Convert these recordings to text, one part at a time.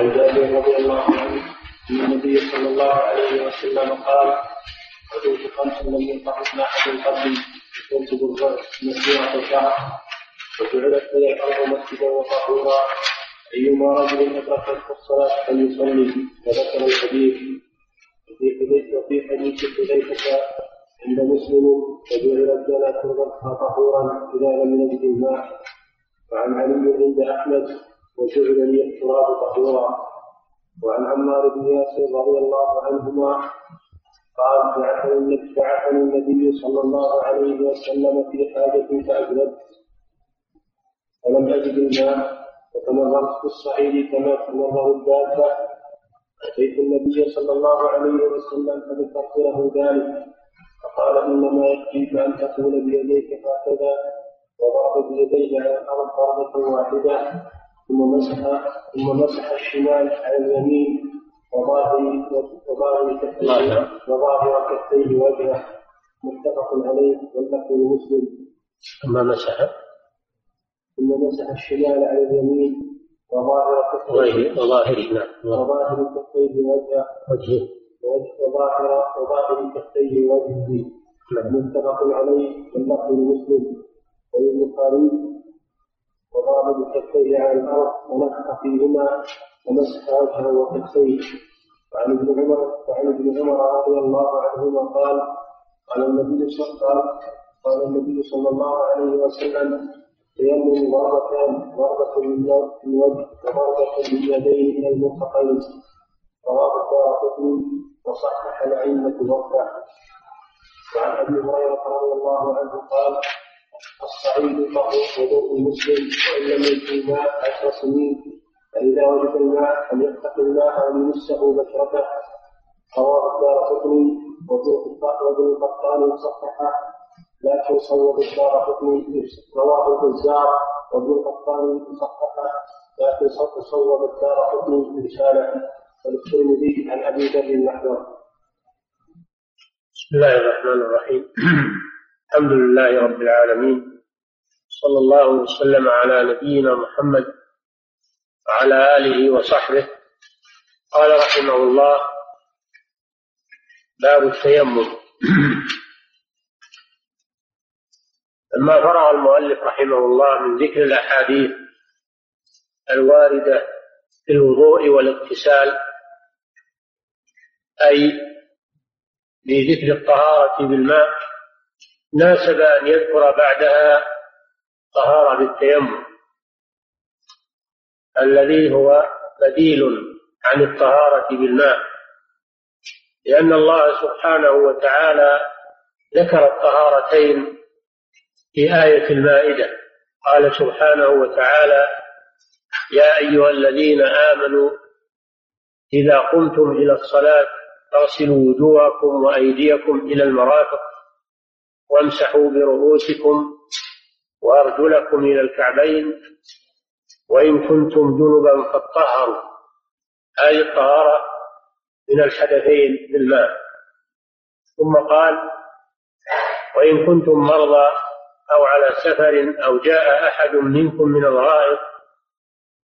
عن جابر رضي الله عنه أن النبي صلى الله عليه وسلم قال غدوت خمس لم يلتقطن أحد قبلي ينسب مسيرة شهر وجعلت لي الأرض مسجدا وطهورا. أيما رجل ادركته الصلاة فليصلي وذكر الحديث وفي حديث وفي حديث حذيفة عند مسلم وجعلت لنا تربتها طهورا إذا لم نجد الماء. وعن علي عند أحمد وجعل لي التراب طهورا. وعن عمار بن ياسر رضي الله عنهما قال بعثني النبي صلى الله عليه وسلم في حاجة فأجلبت. فلم أجد الماء فتمررت في الصعيد كما تمرر الدابة. أتيت النبي صلى الله عليه وسلم فذكرت له ذلك. فقال إنما يكفيك أن تقول بيديك هكذا وضرب بيديه على الأرض ضربة واحدة. ثم مسح ثم مسح الشمال على اليمين وظاهر وظاهر كفيه وظاهر كفيه وجهه. متفق عليه واللفظ لمسلم. ثم مسح. ثم مسح الشمال على اليمين وظاهر كفيه وظاهر نعم. وظاهر كفيه وجهه. وجهه. وظاهر وظاهر كفيه وجهه. متفق عليه واللفظ لمسلم. وللبخاري وضرب بكفيه على الأرض ونفخ فيهما ومسح وجهه وكفيه وعن ابن عمر وعن ابن عمر رضي الله عنهما قال قال النبي صلى الله قال النبي صلى الله عليه وسلم تيمم ضربتان ضربة من الوجه وضربة باليدين إلى المرفقين رواه الدارقطني وصحح الأئمة وقع وعن أبي هريرة رضي الله عنه قال الصعيد طهور وضوء مسلم وإن لم يكن ماء عشر سنين فإذا وجد الماء فليتق الله أن يمسه بشرته. رواه الدار قطني وابن القطان صححه لكن صوب الدار قطني رواه البزار وابن القطان صححه لكن صوب الدار قطني رسالة وللترمذي عن أبي ذر المحذور بسم الله الرحمن الرحيم. الحمد لله رب العالمين. صلى الله وسلم على نبينا محمد وعلى آله وصحبه. قال رحمه الله باب التيمم. لما فرغ المؤلف رحمه الله من ذكر الأحاديث الواردة في الوضوء والاغتسال أي بذكر الطهارة بالماء ناسب أن يذكر بعدها طهارة بالتيمم. الذي هو بديل عن الطهارة بالماء. لأن الله سبحانه وتعالى ذكر الطهارتين في آية المائدة. قال سبحانه وتعالى يا أيها الذين آمنوا إذا قمتم إلى الصلاة فاغسلوا وجوهكم وأيديكم إلى المرافق وامسحوا برؤوسكم وأرجلكم إلى الكعبين وإن كنتم جنبا فاطهروا. هذه الطهارة من الحدثين بالماء. ثم قال وإن كنتم مرضى أو على سفر أو جاء أحد منكم من الغائط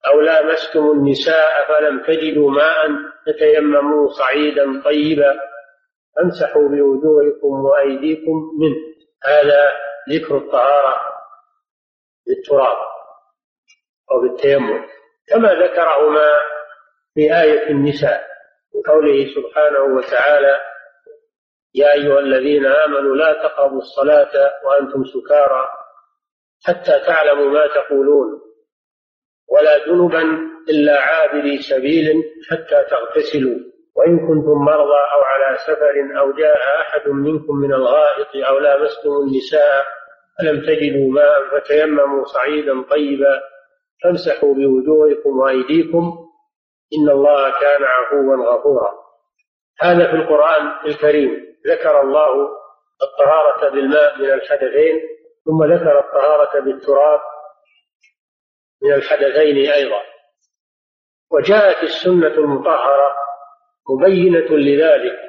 أو لامستم النساء فلم تجدوا ماء فتيمموا صعيدا طيبا فامسحوا بوجوهكم وأيديكم منه. هذا ذكر الطهارة بالتراب أو بالتيمم كما ذكرهما في آية النساء وقوله سبحانه وتعالى يا أيها الذين آمنوا لا تقربوا الصلاة وأنتم سكارى حتى تعلموا ما تقولون ولا جنبا إلا عابري سبيل حتى تغتسلوا. وإن كنتم مرضى أو على سفر أو جاء أحد منكم من الغائط أو لامستم النساء فلم تجدوا ماء فتيمموا صعيدا طيبا فامسحوا بوجوهكم وأيديكم إن الله كان عفوا غفورا. هذا في القرآن الكريم. ذكر الله الطهارة بالماء من الحدثين ثم ذكر الطهارة بالتراب من الحدثين أيضا. وجاءت السنة المطهرة مبينة لذلك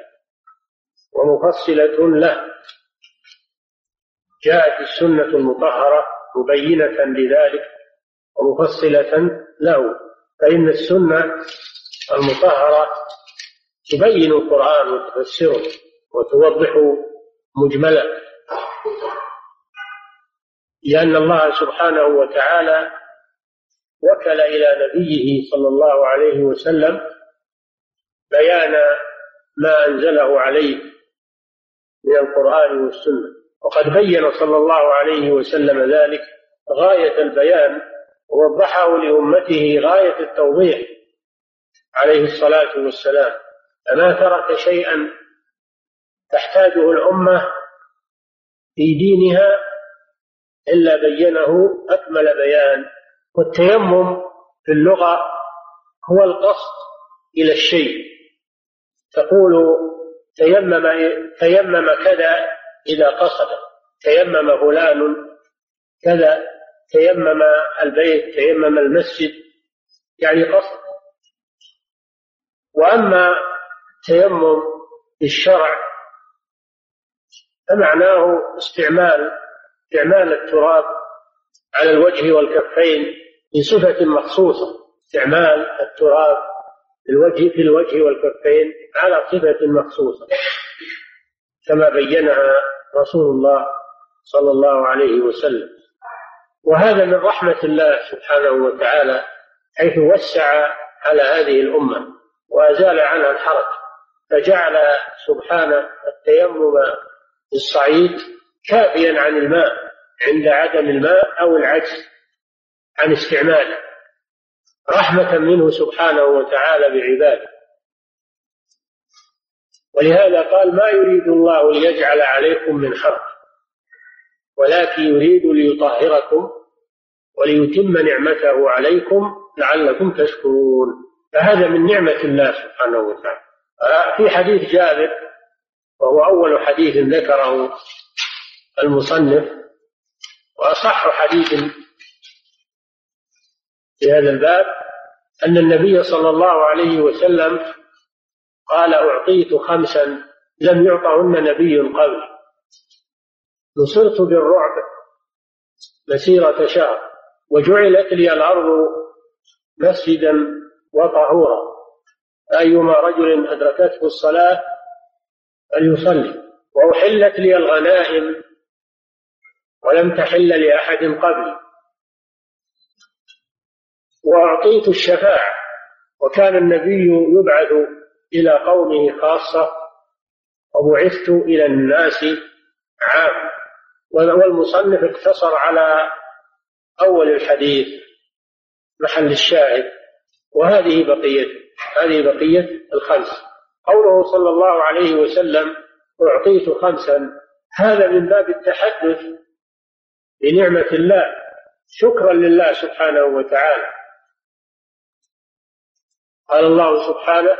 ومفصلة له. جاءت السنة المطهرة مبينة لذلك ومفصلة له. فإن السنة المطهرة تبين القرآن وتفسره وتوضح مجمله. لأن الله سبحانه وتعالى وكل إلى نبيه صلى الله عليه وسلم بيان ما أنزله عليه من القرآن والسنة. وقد بين صلى الله عليه وسلم ذلك غاية البيان ووضحه لأمته غاية التوضيح عليه الصلاة والسلام. فما ترك شيئا تحتاجه الأمة في دينها إلا بينه أكمل بيان. والتيمم في اللغة هو القصد إلى الشيء. تقول تيمم تيمم كذا إذا قصد. تيمم فلان كذا. تيمم البيت تيمم المسجد. يعني قصد. وأما تيمم الشرع فمعناه استعمال استعمال التراب على الوجه والكفين بصفة مخصوصة. استعمال التراب الوجه في الوجه والكفين على صفة مخصوصة كما بينها رسول الله صلى الله عليه وسلم. وهذا من رحمة الله سبحانه وتعالى حيث وسع على هذه الأمة وأزال عنها الحرج فجعل سبحانه التيمم بالصعيد كافيا عن الماء عند عدم الماء أو العجز عن استعماله. رحمة منه سبحانه وتعالى بعباده. ولهذا قال ما يريد الله ليجعل عليكم من حرج ولكن يريد ليطهركم وليتم نعمته عليكم لعلكم تشكرون. فهذا من نعمة الله سبحانه وتعالى. في حديث جابر وهو أول حديث ذكره المصنف وأصح حديث في هذا الباب أن النبي صلى الله عليه وسلم قال أعطيت خمسا لم يعطهن نبي قبل. نصرت بالرعب مسيرة شهر وجعلت لي الأرض مسجدا وطهورا. أيما رجل أدركته الصلاة فليصلي. وأحلت لي الغنائم ولم تحل لأحد قبلي وأعطيت الشفاعة وكان النبي يبعث إلى قومه خاصة وبعثت إلى الناس عام. والمصنف اقتصر على أول الحديث محل الشاهد وهذه بقية هذه بقية الخمس. قوله صلى الله عليه وسلم أعطيت خمسا. هذا من باب التحدث بنعمة الله شكرا لله سبحانه وتعالى. قال الله سبحانه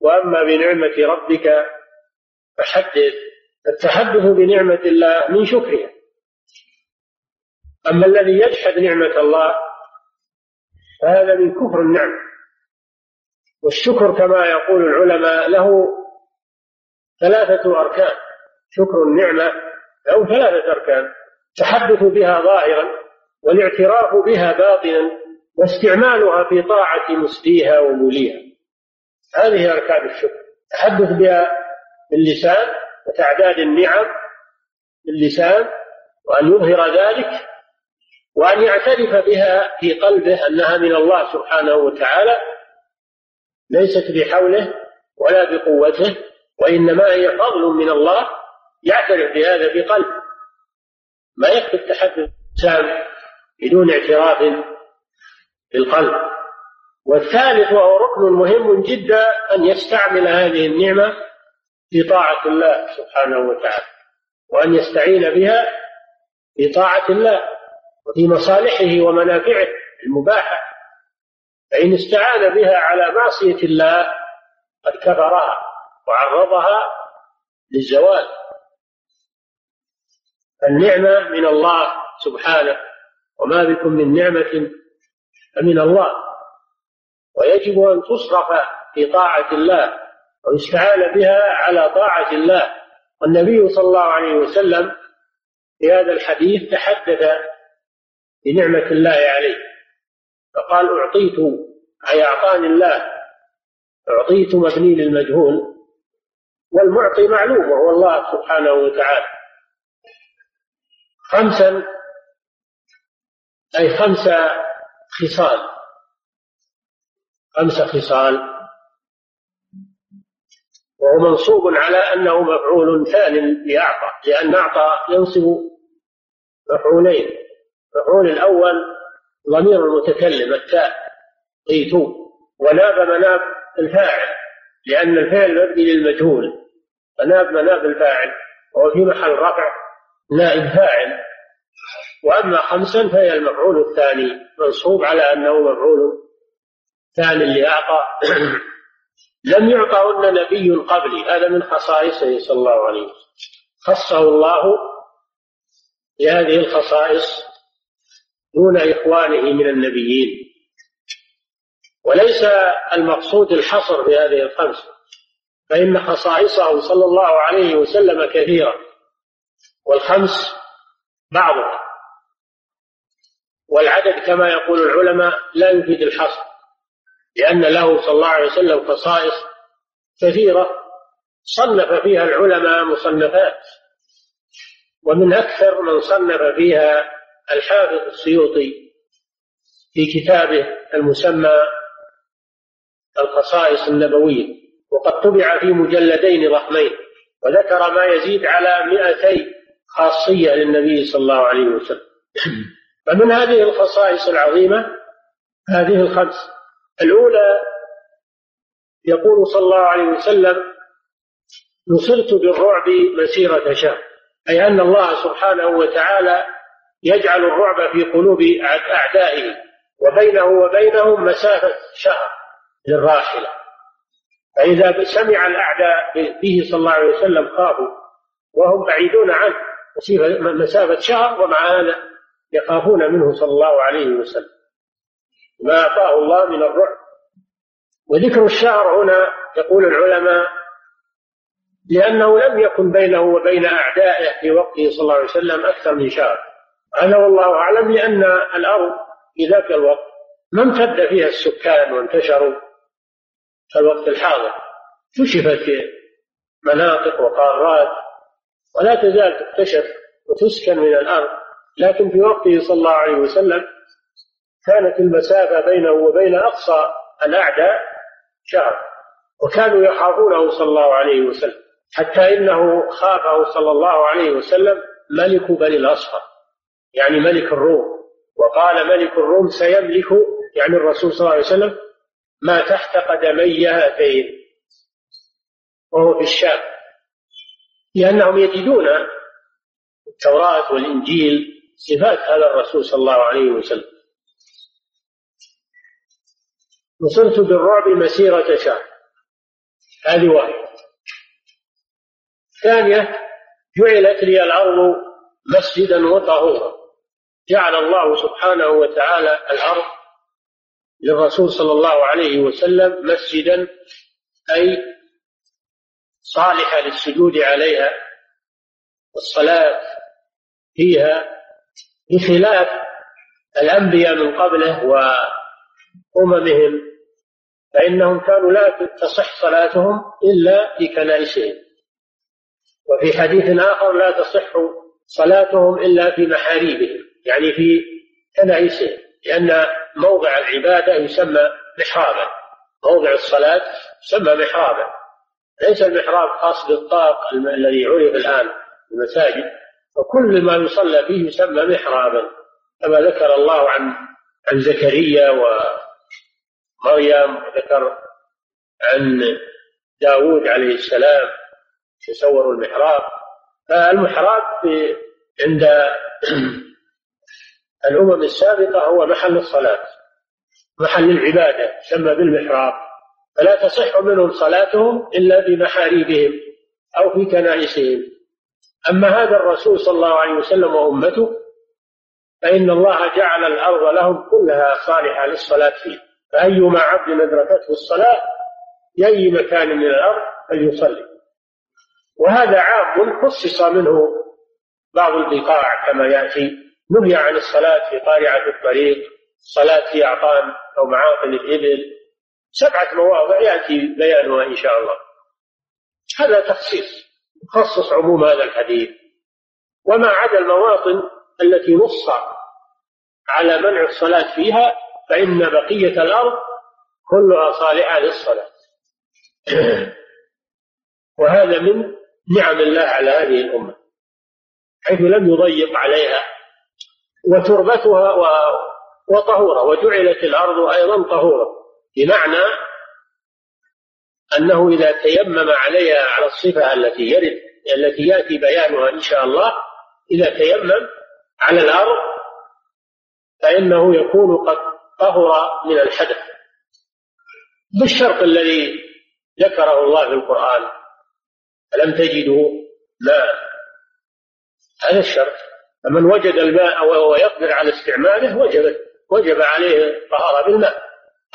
وأما بنعمة ربك فحدث التحدث بنعمة الله من شكرها. أما الذي يجحد نعمة الله فهذا من كفر النعمه والشكر كما يقول العلماء له ثلاثة أركان. شكر النعمة له ثلاثة أركان. التحدث بها ظاهرا والاعتراف بها باطنا واستعمالها في طاعة مسديها وموليها. هذه أركان الشكر. التحدث بها باللسان وتعداد النعم باللسان وأن يظهر ذلك وأن يعترف بها في قلبه أنها من الله سبحانه وتعالى ليست بحوله ولا بقوته وإنما هي فضل من الله يعترف بهذا في قلبه. ما يكفي التحدث بدون اعتراف في القلب. والثالث وهو ركن مهم جدا أن يستعمل هذه النعمة في طاعة الله سبحانه وتعالى وأن يستعين بها في طاعة الله وفي مصالحه ومنافعه المباحة. فإن استعان بها على معصية الله قد كفرها وعرضها للزوال. النعمة من الله سبحانه وما بكم من نعمة فمن الله. ويجب أن تصرف في طاعة الله ويستعان بها على طاعة الله. والنبي صلى الله عليه وسلم في هذا الحديث تحدث بنعمة الله عليه. فقال أعطيت أي أعطاني الله. أعطيت مبني للمجهول والمعطي معلوم وهو الله سبحانه وتعالى. خمسا أي خمس خصال. خمس خصال. وهو منصوب على أنه مفعول ثان لأعطى لأن أعطى ينصب مفعولين. المفعول الأول ضمير المتكلم التاء قيتو وناب مناب الفاعل لأن الفعل مبني للمجهول. فناب مناب الفاعل وهو في محل رفع نائب فاعل. وأما خمسا فهي المفعول الثاني منصوب على أنه مفعول ثاني لأعطى لم يعطهن نبي قبلي هذا من خصائصه صلى الله عليه وسلم. خصه الله بهذه الخصائص دون إخوانه من النبيين. وليس المقصود الحصر في هذه الخمس فإن خصائصه صلى الله عليه وسلم كثيرة والخمس بعضها. والعدد كما يقول العلماء لا يفيد الحصر لأن له صلى الله عليه وسلم خصائص كثيرة صنف فيها العلماء مصنفات ومن أكثر من صنف فيها الحافظ السيوطي في كتابه المسمى الخصائص النبوية وقد طبع في مجلدين ضخمين وذكر ما يزيد على مئتي خاصية للنبي صلى الله عليه وسلم. فمن هذه الخصائص العظيمة هذه الخمس. الأولى يقول صلى الله عليه وسلم نصرت بالرعب مسيرة شهر أي أن الله سبحانه وتعالى يجعل الرعب في قلوب أعدائه وبينه وبينهم مسافة شهر للراحلة. فإذا سمع الأعداء به صلى الله عليه وسلم خافوا وهم بعيدون عنه مسافة شهر ومع هذا يخافون منه صلى الله عليه وسلم. ما أعطاه الله من الرعب. وذكر الشهر هنا يقول العلماء لأنه لم يكن بينه وبين أعدائه في وقته صلى الله عليه وسلم أكثر من شهر هذا والله أعلم لأن الأرض في ذاك الوقت ما امتد فيها السكان وانتشروا في الوقت الحاضر. كشفت مناطق وقارات ولا تزال تكتشف وتسكن من الأرض. لكن في وقته صلى الله عليه وسلم كانت المسافة بينه وبين أقصى الأعداء شهر وكانوا يخافونه صلى الله عليه وسلم حتى إنه خافه صلى الله عليه وسلم ملك بني الأصفر يعني ملك الروم وقال ملك الروم سيملك يعني الرسول صلى الله عليه وسلم ما تحت قدمي هاتين وهو في الشام لأنهم يجدون التوراة والإنجيل صفات هذا الرسول صلى الله عليه وسلم. نصرت بالرعب مسيرة شهر هذه واحدة. ثانية جعلت لي الأرض مسجدا وطهورا. جعل الله سبحانه وتعالى الأرض للرسول صلى الله عليه وسلم مسجدا أي صالحة للسجود عليها والصلاة فيها بخلاف الأنبياء من قبله وأممهم فإنهم كانوا لا تصح صلاتهم إلا في كنائسهم. وفي حديث آخر لا تصح صلاتهم إلا في محاريبهم يعني في كنائسهم لأن موضع العبادة يسمى محرابا. موضع الصلاة يسمى محرابا. ليس المحراب خاص بالطاق الذي عرف الآن المساجد. وكل ما يصلى فيه يسمى محرابا كما ذكر الله عن عن زكريا ومريم ذكر عن داود عليه السلام يصور المحراب. فالمحراب عند الأمم السابقة هو محل الصلاة محل العبادة يسمى بالمحراب. فلا تصح منهم صلاتهم إلا بمحاريبهم أو في كنائسهم. أما هذا الرسول صلى الله عليه وسلم وأمته فإن الله جعل الأرض لهم كلها صالحة للصلاة فيه فأيما عبد أدركته الصلاة في أي مكان من الأرض فليصلي. وهذا عام خصص منه بعض البقاع كما يأتي. نهي عن الصلاة في قارعة الطريق الصلاة في أعطان أو معاقل الإبل. سبعة مواضع يأتي بيانها إن شاء الله. هذا تخصيص. يخصص عموم هذا الحديث. وما عدا المواطن التي نص على منع الصلاة فيها فإن بقية الأرض كلها صالحة للصلاة. وهذا من نعم الله على هذه الأمة. حيث لم يضيق عليها. وتربتها وطهورة وجعلت الأرض أيضا طهورة. بمعنى أنه إذا تيمم عليها على الصفة التي يرد التي يأتي بيانها إن شاء الله إذا تيمم على الأرض فإنه يكون قد طهر من الحدث. بالشرط الذي ذكره الله في القرآن فلم تجدوا ماء؟ هذا الشرط. فمن وجد الماء وهو يقدر على استعماله وجب وجب عليه الطهارة بالماء.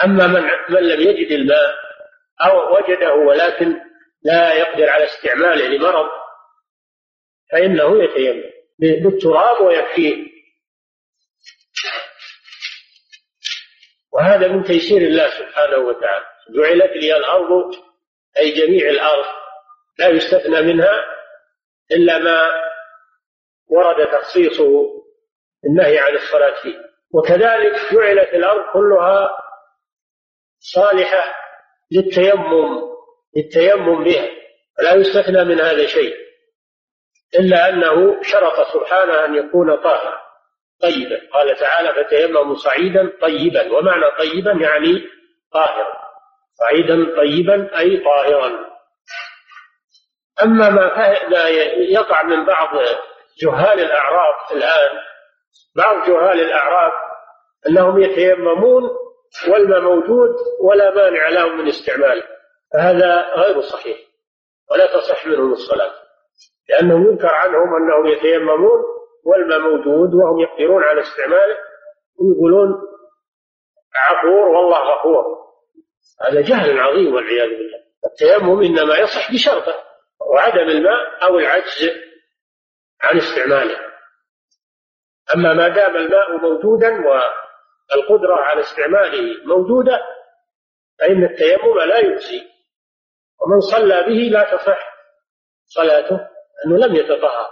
أما من من لم يجد الماء أو وجده ولكن لا يقدر على استعماله لمرض فإنه يتيمم بالتراب ويكفيه. وهذا من تيسير الله سبحانه وتعالى. جعلت لي الأرض أي جميع الأرض لا يستثنى منها إلا ما ورد تخصيصه النهي عن الصلاة فيه. وكذلك جعلت الأرض كلها صالحة للتيمم للتيمم بها ولا يستثنى من هذا شيء إلا أنه شرط سبحانه أن يكون طاهرا طيبا. قال تعالى فتيمموا صعيدا طيبا. ومعنى طيبا يعني طاهرا. صعيدا طيبا أي طاهرا. أما ما يقع من بعض جهال الأعراب الآن بعض جهال الأعراب أنهم يتيممون والماء موجود ولا مانع لهم من استعماله فهذا غير صحيح ولا تصح منهم الصلاة لأنه ينكر عنهم أنهم يتيممون والماء موجود وهم يقدرون على استعماله ويقولون عفور والله غفور هذا جهل عظيم والعياذ بالله التيمم إنما يصح بشرطه وعدم الماء أو العجز عن استعماله أما ما دام الماء موجودا والقدرة على استعماله موجودة فإن التيمم لا يجزي. ومن صلى به لا تصح صلاته أنه لم يتطهر.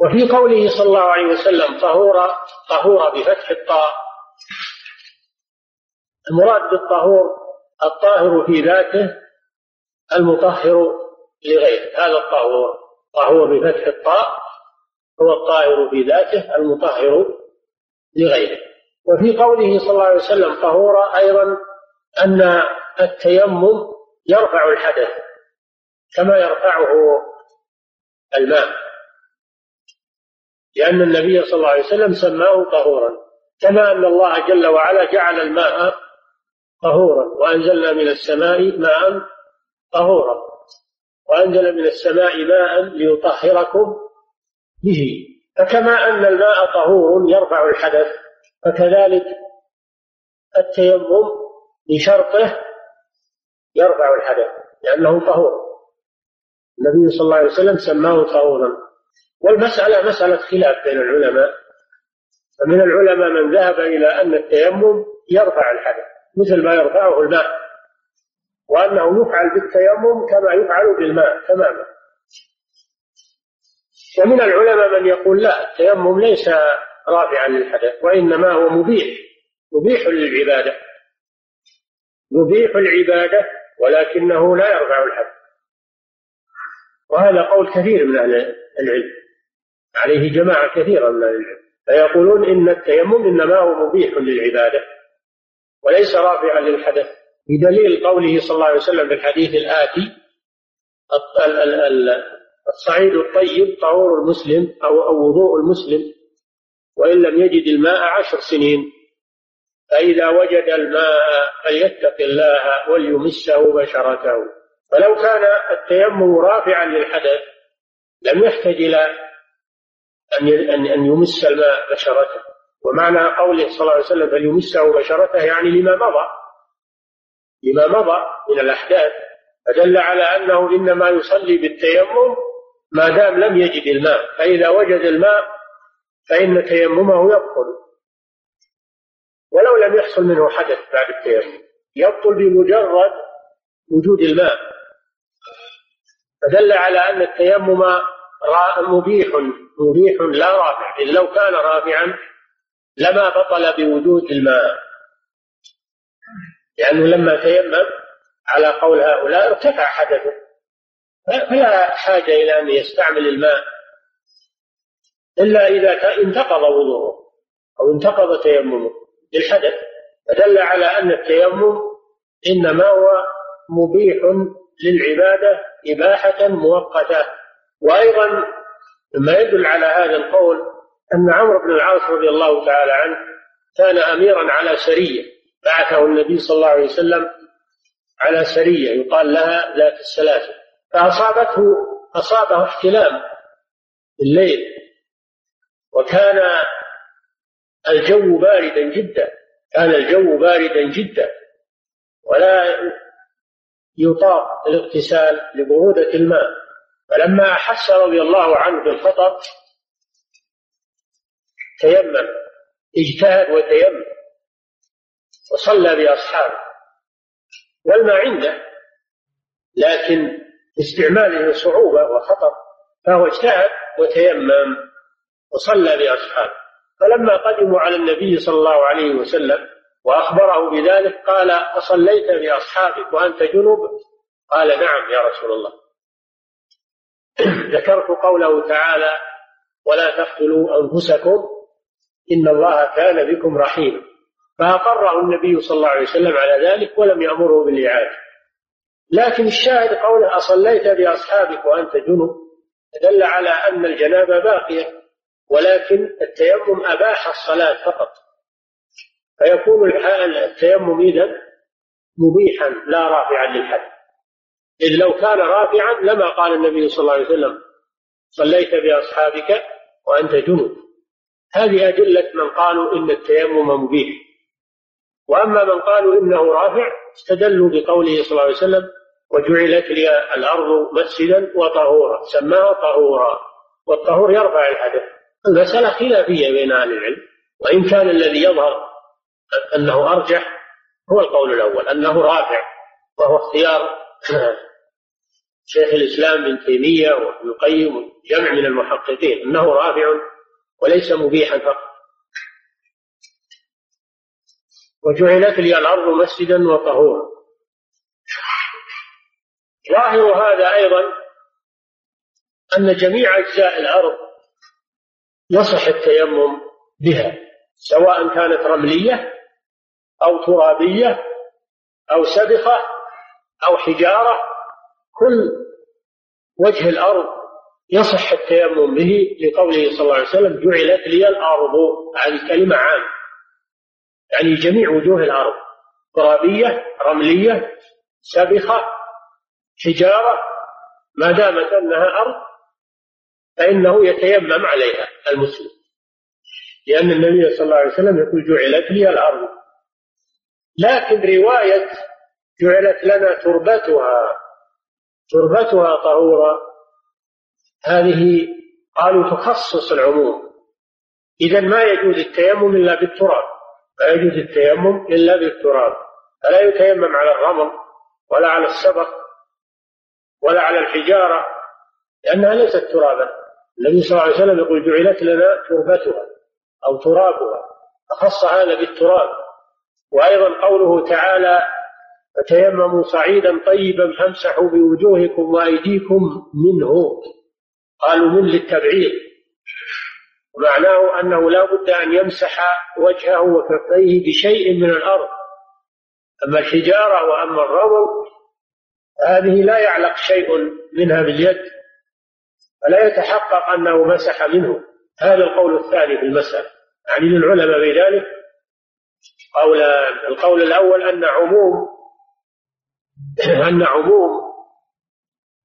وفي قوله صلى الله عليه وسلم طهور طهور بفتح الطاء. المراد بالطهور الطاهر في ذاته المطهر لغيره. هذا الطهور طهور بفتح الطاء. هو الطاهر في ذاته المطهر لغيره. وفي قوله صلى الله عليه وسلم طهور أيضا أن التيمم يرفع الحدث كما يرفعه الماء. لأن النبي صلى الله عليه وسلم سماه طهورا كما أن الله جل وعلا جعل الماء طهورا وأنزلنا من السماء ماء طهورا. وأنزل من السماء ماء ليطهركم به. فكما أن الماء طهور يرفع الحدث فكذلك التيمم بشرطه يرفع الحدث لأنه طهور. النبي صلى الله عليه وسلم سماه طهورا. والمسألة مسألة خلاف بين العلماء. فمن العلماء من ذهب إلى أن التيمم يرفع الحدث مثل ما يرفعه الماء. وأنه يفعل بالتيمم كما يفعل بالماء تماما. ومن العلماء من يقول لا التيمم ليس رافعا للحدث وإنما هو مبيح مبيح للعبادة. يبيح العبادة ولكنه لا يرفع الحدث وهذا قول كثير من أهل العلم عليه جماعة كثيرة من أهل العلم. فيقولون إن التيمم إنما هو مبيح للعبادة وليس رافعا للحدث. بدليل قوله صلى الله عليه وسلم في الحديث الآتي الصعيد الطيب طهور المسلم أو وضوء المسلم وإن لم يجد الماء عشر سنين. فإذا وجد الماء فليتق الله وليمسه بشرته. فلو كان التيمم رافعا للحدث لم يحتج إلى أن أن يمس الماء بشرته. ومعنى قوله صلى الله عليه وسلم فليمسه بشرته يعني لما مضى. لما مضى من الأحداث فدل على أنه إنما يصلي بالتيمم ما دام لم يجد الماء فإذا وجد الماء فإن تيممه يبطل. ولو لم يحصل منه حدث بعد التيمم يبطل بمجرد وجود الماء. فدل على أن التيمم مبيح مبيح لا رافع إذ لو كان رافعا لما بطل بوجود الماء. لأنه لما تيمم على قول هؤلاء ارتفع حدثه. فلا حاجة إلى أن يستعمل الماء إلا إذا انتقض وضوءه أو انتقض تيممه. للحدث فدل على أن التيمم إنما هو مبيح للعبادة إباحة مؤقتة. وأيضا مما يدل على هذا القول أن عمرو بن العاص رضي الله تعالى عنه كان أميرا على سرية. بعثه النبي صلى الله عليه وسلم على سرية يقال لها ذات السلاسل. فأصابته أصابه احتلام الليل. وكان الجو باردا جدا. كان الجو باردا جدا. ولا يطاق الاغتسال لبرودة الماء. فلما أحس رضي الله عنه بالخطر تيمم اجتهد وتيمم وصلى بأصحابه. والماء عنده لكن استعماله صعوبة وخطر فهو اجتهد وتيمم وصلى بأصحابه فلما قدموا على النبي صلى الله عليه وسلم وأخبره بذلك قال أصليت بأصحابك وأنت جنب قال نعم يا رسول الله. ذكرت قوله تعالى ولا تقتلوا أنفسكم إن الله كان بكم رحيما. فأقره النبي صلى الله عليه وسلم على ذلك ولم يأمره بالإعادة. لكن الشاهد قوله أصليت بأصحابك وأنت جنب دل على أن الجنابة باقية ولكن التيمم أباح الصلاة فقط. فيكون التيمم إذا مبيحا لا رافعا للحد. إذ لو كان رافعا لما قال النبي صلى الله عليه وسلم صليت بأصحابك وأنت جنب. هذه أدلة من قالوا إن التيمم مبيح. وأما من قالوا إنه رافع استدلوا بقوله صلى الله عليه وسلم وجعلت لي الأرض مسجدا وطهورا. سماها طهورا. والطهور يرفع الحدث المسألة خلافية بين أهل العلم وإن كان الذي يظهر أنه أرجح هو القول الأول أنه رافع وهو اختيار شيخ الإسلام ابن تيمية وابن القيم وجمع من المحققين أنه رافع وليس مبيحا فقط. وجعلت لي الأرض مسجدا وطهورا. ظاهر هذا أيضا أن جميع أجزاء الأرض يصح التيمم بها سواء كانت رملية أو ترابية أو سبخة أو حجارة كل وجه الأرض يصح التيمم به لقوله صلى الله عليه وسلم جعلت لي الأرض هذه كلمة عامة. يعني جميع وجوه الأرض. ترابية رملية سبخة حجارة ما دامت أنها أرض فإنه يتيمم عليها المسلم. لأن النبي صلى الله عليه وسلم يقول جعلت لي الأرض. لكن رواية جعلت لنا تربتها تربتها طهورا هذه قالوا تخصص العموم. إذا ما يجوز التيمم إلا بالتراب. لا يجوز التيمم إلا بالتراب. فلا يتيمم على الرمل ولا على السبق ولا على الحجارة لأنها ليست ترابا. النبي صلى الله عليه وسلم يقول جعلت لنا تربتها أو ترابها أخص هذا بالتراب. وأيضا قوله تعالى فتيمموا صعيدا طيبا فامسحوا بوجوهكم وأيديكم منه. قالوا من للتبعير ومعناه أنه لا بد أن يمسح وجهه وكفيه بشيء من الأرض. أما الحجارة وأما الرمل هذه لا يعلق شيء منها باليد فلا يتحقق أنه مسح منه. هذا القول الثاني في المسألة. يعني للعلماء بذلك قولان القول الأول أن عموم أن عموم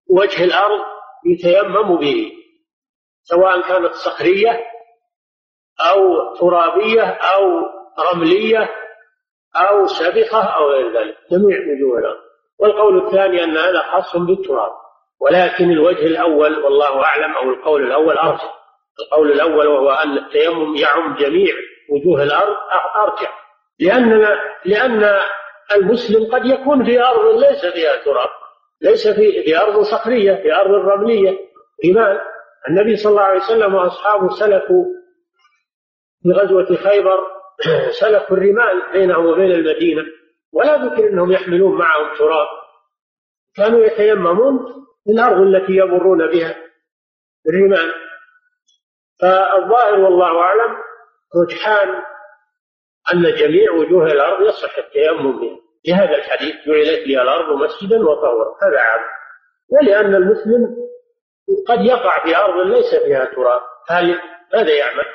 وجه الأرض يتيمم به سواء كانت صخرية أو ترابية أو رملية أو سبخة أو غير ذلك جميع وجوه الأرض والقول الثاني أن هذا خاص بالتراب. ولكن الوجه الأول والله أعلم أو القول الأول أرجح. القول الأول وهو أن التيمم يعم جميع وجوه الأرض أرجح. لأن لأن المسلم قد يكون في أرض ليس فيها تراب. ليس في في أرض صخرية في أرض رملية. رمال النبي صلى الله عليه وسلم وأصحابه سلكوا في غزوة خيبر سلكوا الرمال بينهم وبين المدينة ولا ذكر أنهم يحملون معهم تراب. كانوا يتيممون في الأرض التي يمرون بها الرمال. فالظاهر والله أعلم رجحان أن جميع وجوه الأرض يصح التيمم بها. لهذا الحديث جعلت لي الأرض مسجدا وطهورا. هذا عام. ولأن المسلم قد يقع في أرض ليس فيها تراب. هل ماذا يعمل؟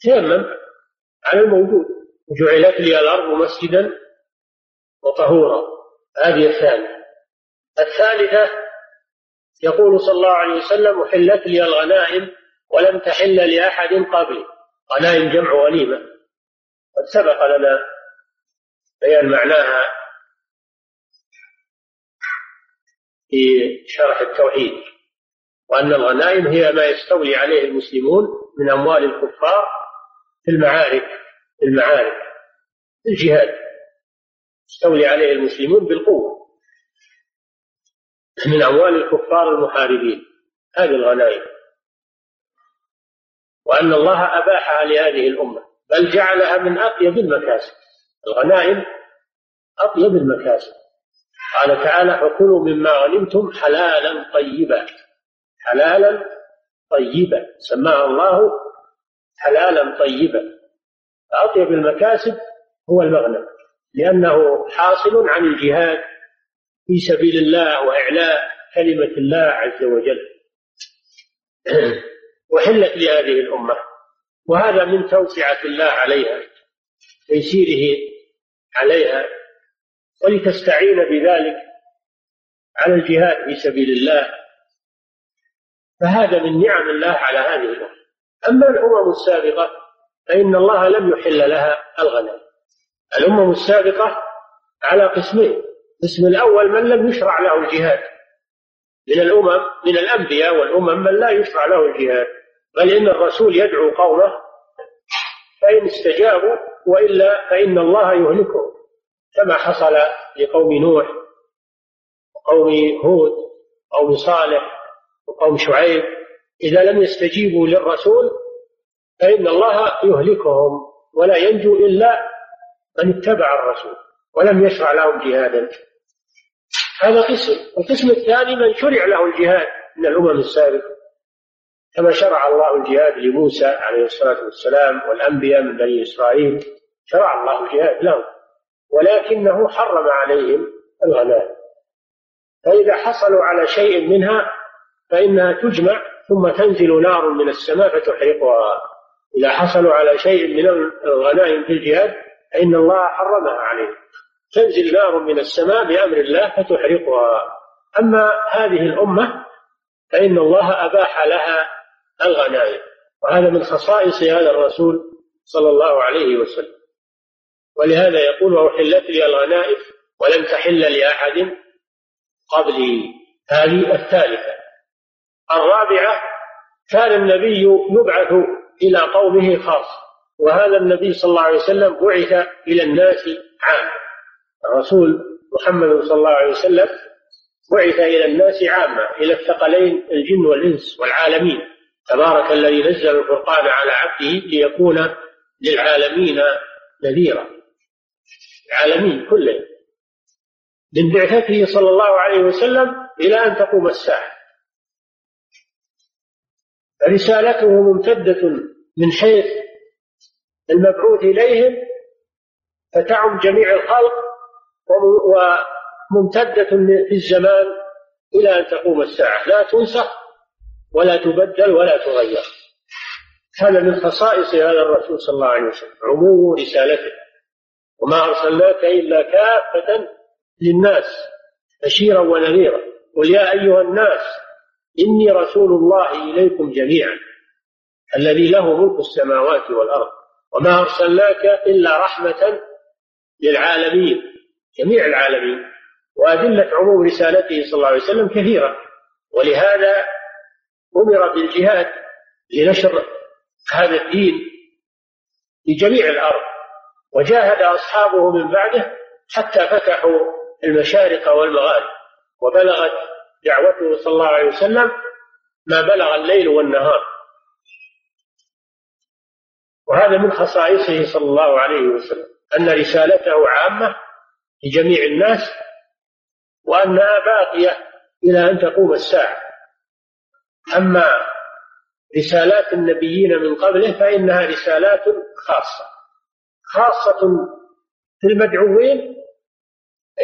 تيمم على الموجود جعلت لي الأرض مسجدا وطهورا. هذه الثانية. الثالثة يقول صلى الله عليه وسلم أحلت لي الغنائم ولم تحل لأحد قبلي. غنائم جمع وليمة قد سبق لنا بيان معناها في شرح التوحيد وأن الغنائم هي ما يستولي عليه المسلمون من أموال الكفار في المعارك في المعارك في الجهاد يستولي عليه المسلمون بالقوة. من أموال الكفار المحاربين. هذه الغنائم. وأن الله أباحها لهذه الأمة. بل جعلها من أطيب المكاسب. الغنائم أطيب المكاسب. قال تعالى فكلوا مما غنمتم حلالا طيبا. حلالا طيبا. سماها الله حلالا طيبا. فأطيب المكاسب هو المغنم لأنه حاصل عن الجهاد في سبيل الله وإعلاء كلمة الله عز وجل. وحلت لهذه الأمة وهذا من توسعة الله عليها تيسيره عليها ولتستعين بذلك على الجهاد في سبيل الله. فهذا من نعم الله على هذه الأمة. أما الأمم السابقة فإن الله لم يحل لها الغنم. الأمم السابقة على قسمين. القسم الأول من لم يشرع له الجهاد. من الأمم من الأنبياء والأمم من لا يشرع له الجهاد. بل إن الرسول يدعو قومه فإن استجابوا وإلا فإن الله يهلكهم. كما حصل لقوم نوح وقوم هود وقوم صالح وقوم شعيب إذا لم يستجيبوا للرسول فإن الله يهلكهم ولا ينجو إلا من اتبع الرسول ولم يشرع لهم جهادا. هذا قسم. القسم الثاني من شرع له الجهاد من الأمم السابقة. كما شرع الله الجهاد لموسى عليه الصلاة والسلام والأنبياء من بني إسرائيل شرع الله الجهاد لهم ولكنه حرم عليهم الغنائم فإذا حصلوا على شيء منها فإنها تجمع ثم تنزل نار من السماء فتحرقها إذا حصلوا على شيء من الغنائم في الجهاد فإن الله حرمها عليهم تنزل نار من السماء بأمر الله فتحرقها أما هذه الأمة فإن الله أباح لها الغنائم. وهذا من خصائص هذا الرسول صلى الله عليه وسلم. ولهذا يقول وأحلت لي الغنائم ولم تحل لأحد قبلي. هذه الثالثة. الرابعة كان النبي يبعث إلى قومه خاصة وهذا النبي صلى الله عليه وسلم بعث إلى الناس عامة الرسول محمد صلى الله عليه وسلم بعث إلى الناس عامة إلى الثقلين الجن والإنس والعالمين. تبارك الذي نزل الفرقان على عبده ليكون للعالمين نذيرا. العالمين كلهم. من بعثته صلى الله عليه وسلم إلى أن تقوم الساعة. رسالته ممتدة من حيث المبعوث إليهم فتعم جميع الخلق وممتدة في الزمان إلى أن تقوم الساعة. لا تنسخ ولا تبدل ولا تغير. هذا من خصائص هذا الرسول صلى الله عليه وسلم عموم رسالته. وما أرسلناك إلا كافة للناس بشيرا ونذيرا. قل يا أيها الناس إني رسول الله إليكم جميعا الذي له ملك السماوات والأرض وما أرسلناك إلا رحمة للعالمين جميع العالمين وأدلة عموم رسالته صلى الله عليه وسلم كثيرة ولهذا أمر بالجهاد لنشر هذا الدين في جميع الأرض وجاهد أصحابه من بعده حتى فتحوا المشارق والمغارب وبلغت دعوته صلى الله عليه وسلم ما بلغ الليل والنهار. وهذا من خصائصه صلى الله عليه وسلم أن رسالته عامة لجميع الناس وأنها باقية إلى أن تقوم الساعة. أما رسالات النبيين من قبله فإنها رسالات خاصة. خاصة في المدعوين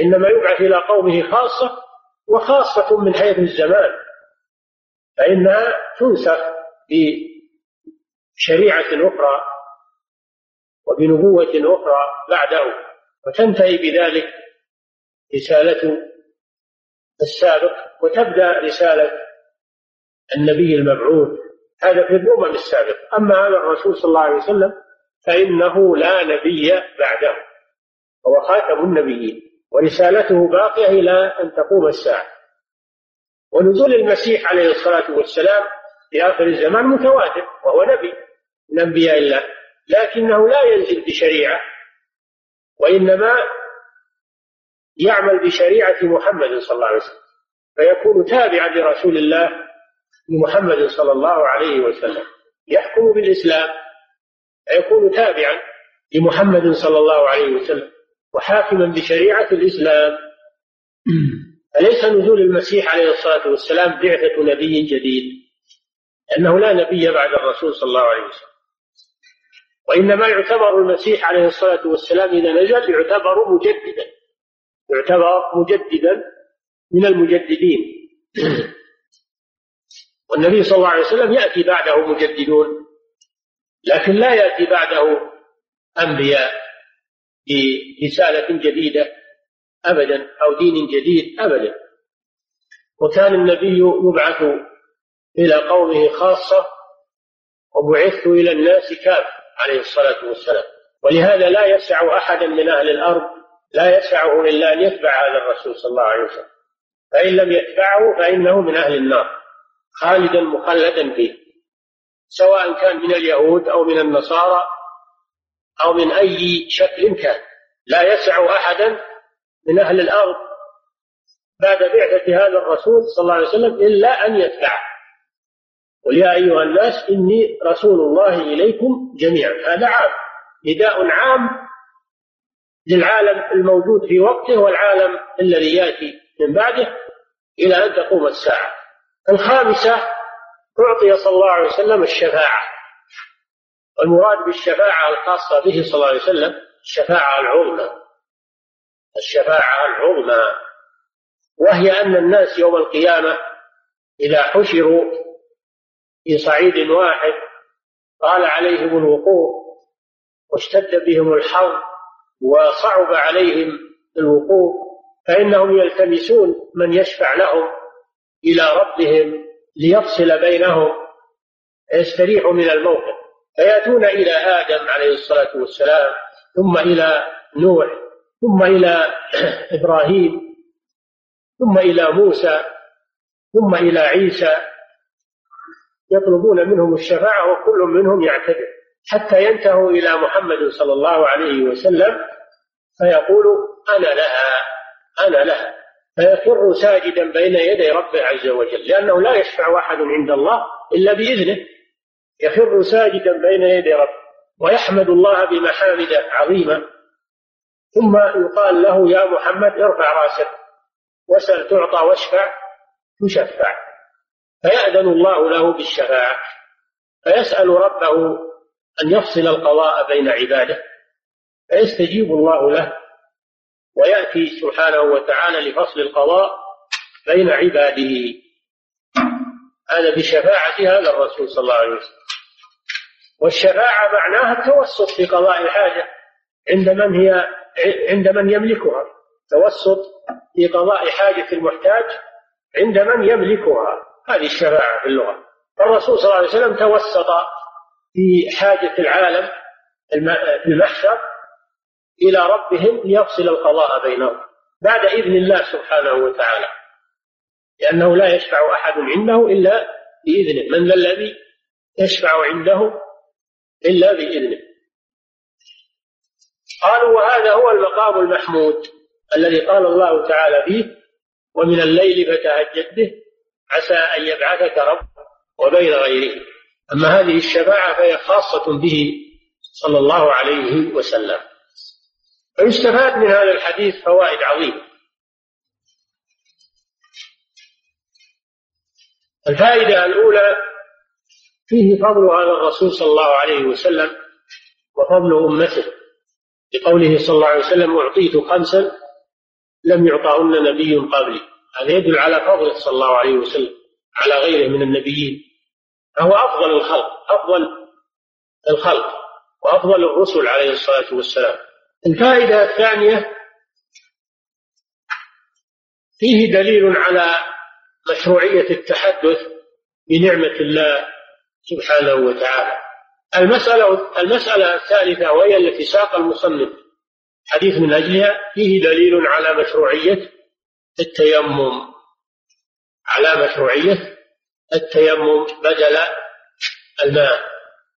إنما يبعث إلى قومه خاصة وخاصة من حيث الزمان فإنها تنسخ بشريعة أخرى وبنبوة أخرى بعده وتنتهي بذلك رسالة السابق وتبدأ رسالة النبي المبعوث. هذا في الأمم السابقة أما هذا الرسول صلى الله عليه وسلم فإنه لا نبي بعده هو خاتم النبيين. ورسالته باقية إلى أن تقوم الساعة. ونزول المسيح عليه الصلاة والسلام في آخر الزمان متواتر وهو نبي من أنبياء الله لكنه لا ينزل بشريعة وإنما يعمل بشريعة محمد صلى الله عليه وسلم فيكون تابعا لرسول الله محمد صلى الله عليه وسلم. يحكم بالإسلام فيكون تابعا لمحمد صلى الله عليه وسلم. وحاكما بشريعة الإسلام. فليس نزول المسيح عليه الصلاة والسلام بعثة نبي جديد؟ لأنه لا نبي بعد الرسول صلى الله عليه وسلم. وإنما يعتبر المسيح عليه الصلاة والسلام إذا نزل يعتبر مجددا. يعتبر مجددا من المجددين. والنبي صلى الله عليه وسلم يأتي بعده مجددون لكن لا يأتي بعده أنبياء. برسالة جديدة أبدا أو دين جديد أبدا. وكان النبي يبعث إلى قومه خاصة وبعثت إلى الناس كافة عليه الصلاة والسلام. ولهذا لا يسع أحدا من أهل الأرض لا يسعه إلا أن يتبع هذا الرسول صلى الله عليه وسلم. فإن لم يتبعه فإنه من أهل النار خالدا مخلدا فيه. سواء كان من اليهود أو من النصارى أو من أي شكل كان. لا يسع أحدا من أهل الأرض بعد بعثة هذا الرسول صلى الله عليه وسلم إلا أن يتبعه قل يا أيها الناس إني رسول الله إليكم جميعا. هذا عام. نداء عام للعالم الموجود في وقته والعالم الذي يأتي من بعده إلى أن تقوم الساعة. الخامسة أعطي صلى الله عليه وسلم الشفاعة. والمراد بالشفاعة الخاصة به صلى الله عليه وسلم الشفاعة العظمى. الشفاعة العظمى. وهي أن الناس يوم القيامة إذا حشروا في صعيد واحد طال عليهم الوقوف واشتد بهم الحر وصعب عليهم الوقوف فإنهم يلتمسون من يشفع لهم إلى ربهم ليفصل بينهم يستريحوا من الموقف. فيأتون إلى آدم عليه الصلاة والسلام ثم إلى نوح ثم إلى إبراهيم ثم إلى موسى ثم إلى عيسى. يطلبون منهم الشفاعة وكل منهم يعتذر حتى ينتهوا إلى محمد صلى الله عليه وسلم. فيقول أنا لها أنا لها. فيخر ساجدا بين يدي ربه عز وجل لأنه لا يشفع أحد عند الله إلا بإذنه. يخر ساجدا بين يدي ربه ويحمد الله بمحامد عظيمة. ثم يقال له يا محمد ارفع رأسك وسل تعطى واشفع تشفع. فيأذن الله له بالشفاعة فيسأل ربه أن يفصل القضاء بين عباده فيستجيب الله له ويأتي سبحانه وتعالى لفصل القضاء بين عباده. هذا بشفاعة هذا الرسول صلى الله عليه وسلم. والشفاعة معناها التوسط في قضاء الحاجة عند من هي عند من يملكها. توسط في قضاء حاجة المحتاج عند من يملكها. هذه الشفاعة في اللغة. الرسول صلى الله عليه وسلم توسط في حاجة العالم المحشر إلى ربهم ليفصل القضاء بينهم بعد إذن الله سبحانه وتعالى. لأنه لا يشفع أحد عنده إلا بإذنه. من ذا الذي يشفع عنده إلا بإذنه. قالوا وهذا هو المقام المحمود الذي قال الله تعالى فيه ومن الليل فتهجد به عسى أن يبعثك رب وبين غيره. أما هذه الشفاعة فهي خاصة به صلى الله عليه وسلم. ويستفاد من هذا الحديث فوائد عظيمة. الفائدة الأولى فيه فضل هذا الرسول صلى الله عليه وسلم وفضل أمته. لقوله صلى الله عليه وسلم أعطيت خمسا لم يعطهن نبي قبلي. هذا يدل على فضله صلى الله عليه وسلم على غيره من النبيين. فهو أفضل الخلق أفضل الخلق وأفضل الرسل عليه الصلاة والسلام. الفائدة الثانية فيه دليل على مشروعية التحدث بنعمة الله سبحانه وتعالى. المسألة المسألة الثالثة وهي التي ساق المصنف. حديث من أجلها فيه دليل على مشروعية التيمم. على مشروعية التيمم بدل الماء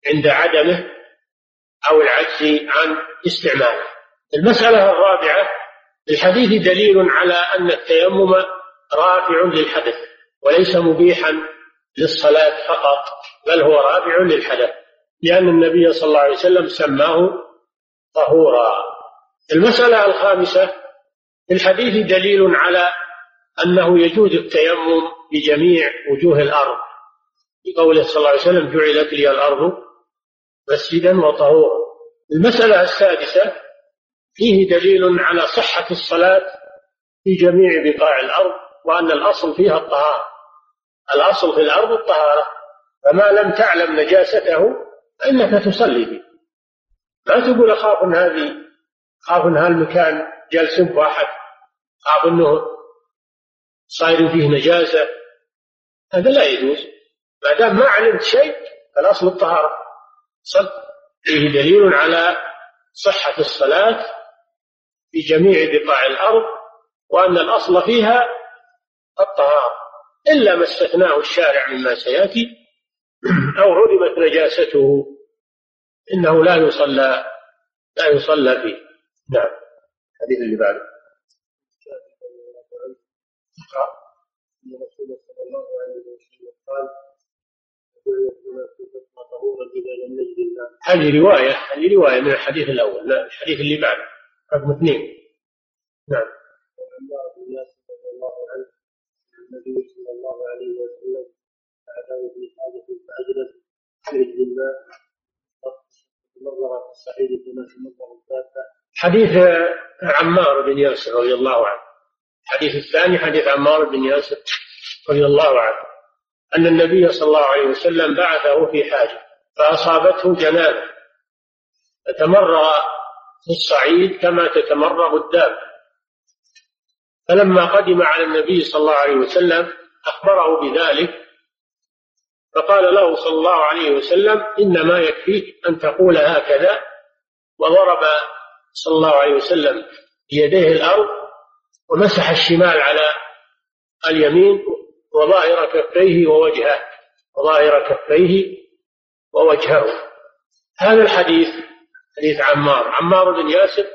عند عدمه أو العجز عن استعماله. المسألة الرابعة الحديث دليل على أن التيمم رافع للحدث وليس مبيحا للصلاة فقط. بل هو رافع للحدث لأن النبي صلى الله عليه وسلم سماه طهورا. المسألة الخامسة في الحديث دليل على أنه يجوز التيمم بجميع وجوه الأرض. بقوله صلى الله عليه وسلم جعلت لي الأرض مسجدا وطهورا. المسألة السادسة فيه دليل على صحة الصلاة في جميع بقاع الأرض وأن الأصل فيها الطهارة. الأصل في الأرض الطهارة. فما لم تعلم نجاسته فإنك تصلي به. ما تقول أخاف أن هذه أخاف أن هالمكان جالس واحد أخاف أنه صاير فيه نجاسة. هذا لا يجوز. ما دام ما علمت شيء فالأصل الطهارة. صل فيه دليل على صحة الصلاة في جميع بقاع الأرض وأن الأصل فيها الطهارة. إلا ما استثناه الشارع مما سيأتي أو علمت نجاسته إنه لا يصلى لا يصلى فيه. نعم. الحديث اللي بعده. ان رسول صلى الله عليه وسلم قال هذه رواية هذه رواية من الحديث الأول لا الحديث اللي بعده. رقم اثنين. نعم. وعمار بن ياسر رضي الله عنه النبي صلى الله عليه وسلم حديث عمار بن ياسر رضي الله عنه. الحديث الثاني حديث عمار بن ياسر رضي الله عنه. أن النبي صلى الله عليه وسلم بعثه في حاجة فأصابته جنابة. فتمرغ في الصعيد كما تتمرغ الدابة. فلما قدم على النبي صلى الله عليه وسلم أخبره بذلك فقال له صلى الله عليه وسلم إنما يكفيك أن تقول هكذا. وضرب صلى الله عليه وسلم بيديه الأرض ومسح الشمال على اليمين وظاهر كفيه ووجهه وظاهر كفيه ووجهه. هذا الحديث حديث عمار. عمار بن ياسر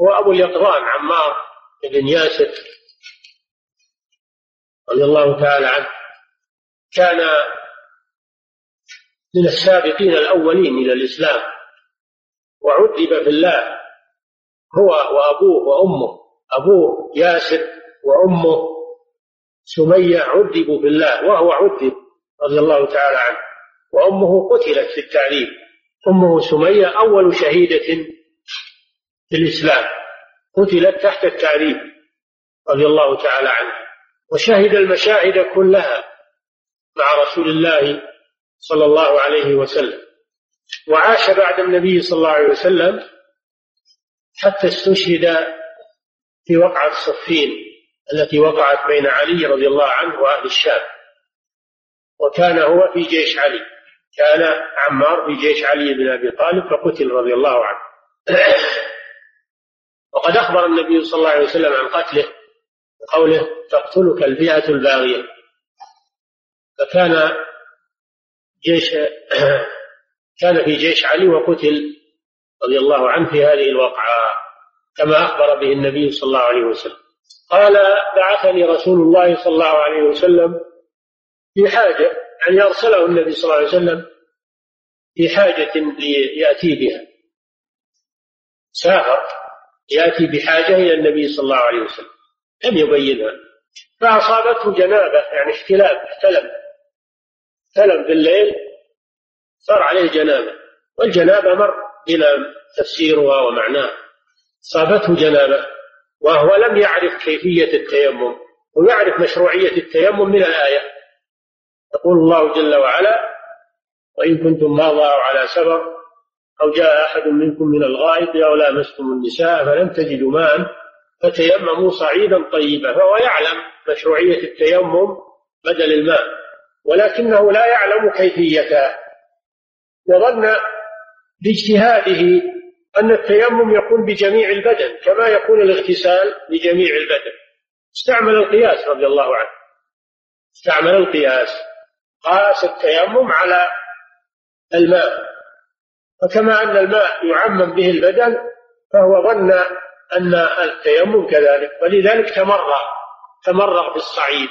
هو أبو اليقظان. عمار بن ياسر رضي الله تعالى عنه. كان من السابقين الأولين إلى الإسلام وعذب في الله هو وأبوه وأمه أبوه ياسر وأمه سمية عذبوا في الله وهو عذب رضي الله تعالى عنه وأمه قتلت في التعذيب أمه سمية أول شهيدة في الإسلام قتلت تحت التعذيب رضي الله تعالى عنه وشهد المشاهد كلها مع رسول الله صلى الله عليه وسلم. وعاش بعد النبي صلى الله عليه وسلم حتى استشهد في وقعة صفين التي وقعت بين علي رضي الله عنه وأهل الشام. وكان هو في جيش علي. كان عمار في جيش علي بن أبي طالب فقتل رضي الله عنه. وقد أخبر النبي صلى الله عليه وسلم عن قتله بقوله تقتلك الفئة الباغية. فكان جيش كان في جيش علي وقتل رضي الله عنه في هذه الوقعة كما أخبر به النبي صلى الله عليه وسلم. قال بعثني رسول الله صلى الله عليه وسلم في حاجة يعني أرسله النبي صلى الله عليه وسلم في حاجة ليأتي بها. سافر يأتي بحاجة إلى النبي صلى الله عليه وسلم. لم يبينها. فأصابته جنابة يعني احتلام احتلم. احتلم بالليل صار عليه جنابة. والجنابة مر إلى تفسيرها ومعناها. أصابته جنابة وهو لم يعرف كيفية التيمم ويعرف مشروعية التيمم من الآية. يقول الله جل وعلا وإن كنتم مرضى أو على سفر أو جاء أحد منكم من الغائط أو لامستم النساء فلم تجدوا ماء فتيمموا صعيدا طيبا. فهو يعلم مشروعية التيمم بدل الماء. ولكنه لا يعلم كيفيته. وظن باجتهاده أن التيمم يكون بجميع البدن كما يكون الاغتسال بجميع البدن. استعمل القياس رضي الله عنه. استعمل القياس. قاس التيمم على الماء. فكما أن الماء يعمم به البدن فهو ظن أن التيمم كذلك. ولذلك تمرغ. تمرغ بالصعيد.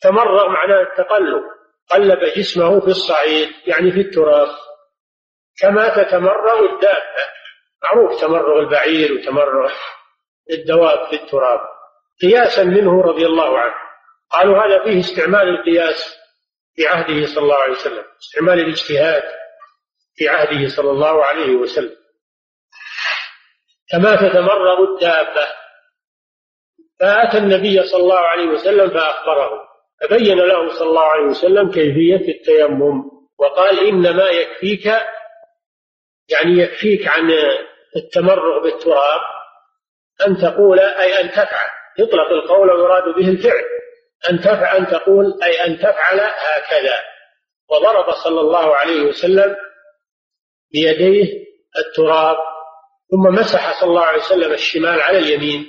تمرغ معناه التقلب. قلب جسمه في الصعيد يعني في التراب. كما تتمرغ الدابة. معروف تمرغ البعير وتمرغ الدواب في التراب. قياسا منه رضي الله عنه. قالوا هذا فيه استعمال القياس في عهده صلى الله عليه وسلم. استعمال الاجتهاد في عهده صلى الله عليه وسلم. كما تتمرغ الدابة. فأتى النبي صلى الله عليه وسلم فأخبره. فبين له صلى الله عليه وسلم كيفية التيمم وقال إنما يكفيك يعني يكفيك عن التمرغ بالتراب أن تقول أي أن تفعل يطلق القول ويراد به الفعل أن تفعل أن تقول أي أن تفعل هكذا. وضرب صلى الله عليه وسلم بيديه التراب ثم مسح صلى الله عليه وسلم الشمال على اليمين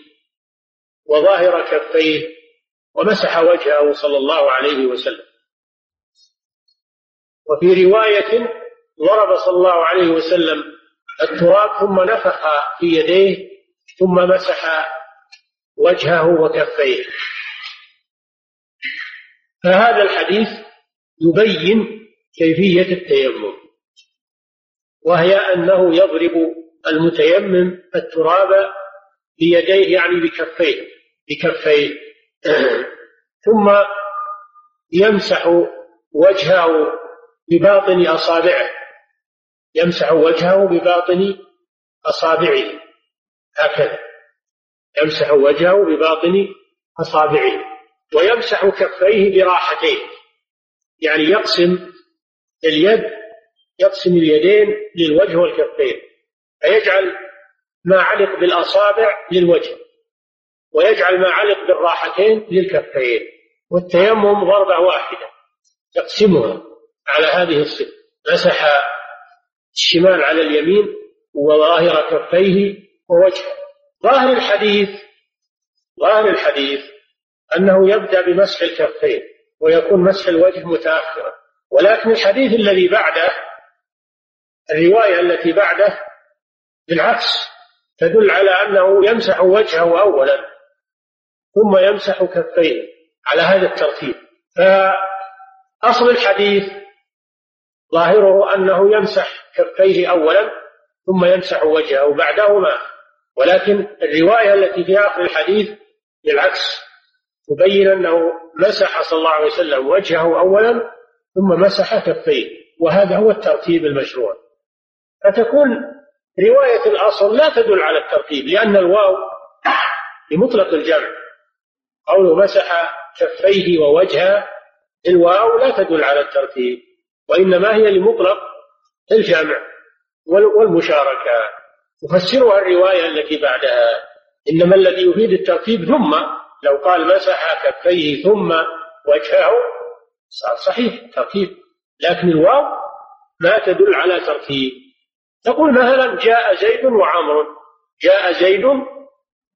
وظاهر كفيه ومسح وجهه صلى الله عليه وسلم. وفي رواية ضرب صلى الله عليه وسلم التراب ثم نفخ في يديه ثم مسح وجهه وكفيه. فهذا الحديث يبين كيفية التيمم وهي أنه يضرب المتيمم التراب بيديه يعني بكفيه بكفيه. ثم يمسح وجهه بباطن أصابعه. يمسح وجهه بباطن أصابعه. هكذا. يمسح وجهه بباطن أصابعه. ويمسح كفيه براحتين. يعني يقسم اليد يقسم اليدين للوجه والكفين. فيجعل ما علق بالأصابع للوجه. ويجعل ما علق بالراحتين للكفين والتيمم ضربة واحدة. يقسمها على هذه الصفة. مسح الشمال على اليمين وظاهر كفيه ووجهه. ظاهر الحديث ظاهر الحديث أنه يبدأ بمسح الكفين ويكون مسح الوجه متأخرا. ولكن الحديث الذي بعده الرواية التي بعده بالعكس تدل على أنه يمسح وجهه أولا. ثم يمسح كفيه على هذا الترتيب. فأصل الحديث ظاهره أنه يمسح كفيه أولا ثم يمسح وجهه بعدهما. ولكن الرواية التي في آخر الحديث بالعكس تبين أنه مسح صلى الله عليه وسلم وجهه أولا ثم مسح كفيه. وهذا هو الترتيب المشروع. فتكون رواية الأصل لا تدل على الترتيب لأن الواو لمطلق الجمع قوله مسح كفيه ووجهه الواو لا تدل على الترتيب وإنما هي لمطلق الجمع والمشاركة. تفسرها الرواية التي بعدها. إنما الذي يفيد الترتيب ثم لو قال مسح كفيه ثم وجهه صار صحيح ترتيب لكن الواو ما تدل على ترتيب. تقول مثلا جاء زيد وعمر جاء زيد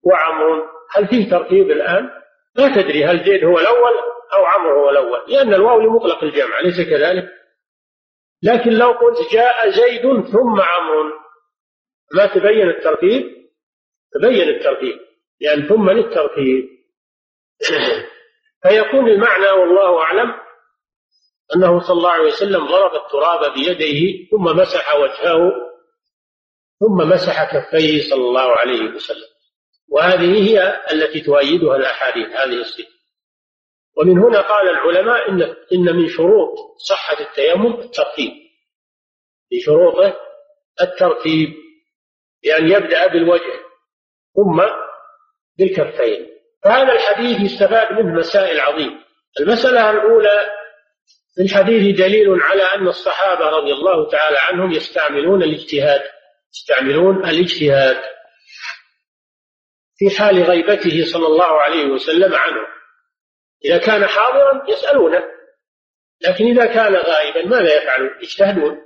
وعمر هل فيه ترتيب الآن؟ ما تدري هل زيد هو الأول أو عمرو هو الأول لأن الواو لمطلق الجمع أليس كذلك؟ لكن لو قلت جاء زيد ثم عمرو ما تبين الترتيب؟ تبين الترتيب لأن ثم للترتيب. فيكون المعنى والله أعلم أنه صلى الله عليه وسلم ضرب التراب بيديه ثم مسح وجهه ثم مسح كفيه صلى الله عليه وسلم. وهذه هي التي تؤيدها الأحاديث هذه الصفة. ومن هنا قال العلماء إن إن من شروط صحة التيمم الترتيب. في شروطه الترتيب بأن يعني يبدأ بالوجه ثم بالكفين. فهذا الحديث يستفاد منه مسائل عظيمة. المسألة الأولى في الحديث دليل على أن الصحابة رضي الله تعالى عنهم يستعملون الاجتهاد يستعملون الاجتهاد. في حال غيبته صلى الله عليه وسلم عنه. إذا كان حاضرا يسألونه لكن إذا كان غائبا ماذا يفعلون؟ يجتهدون.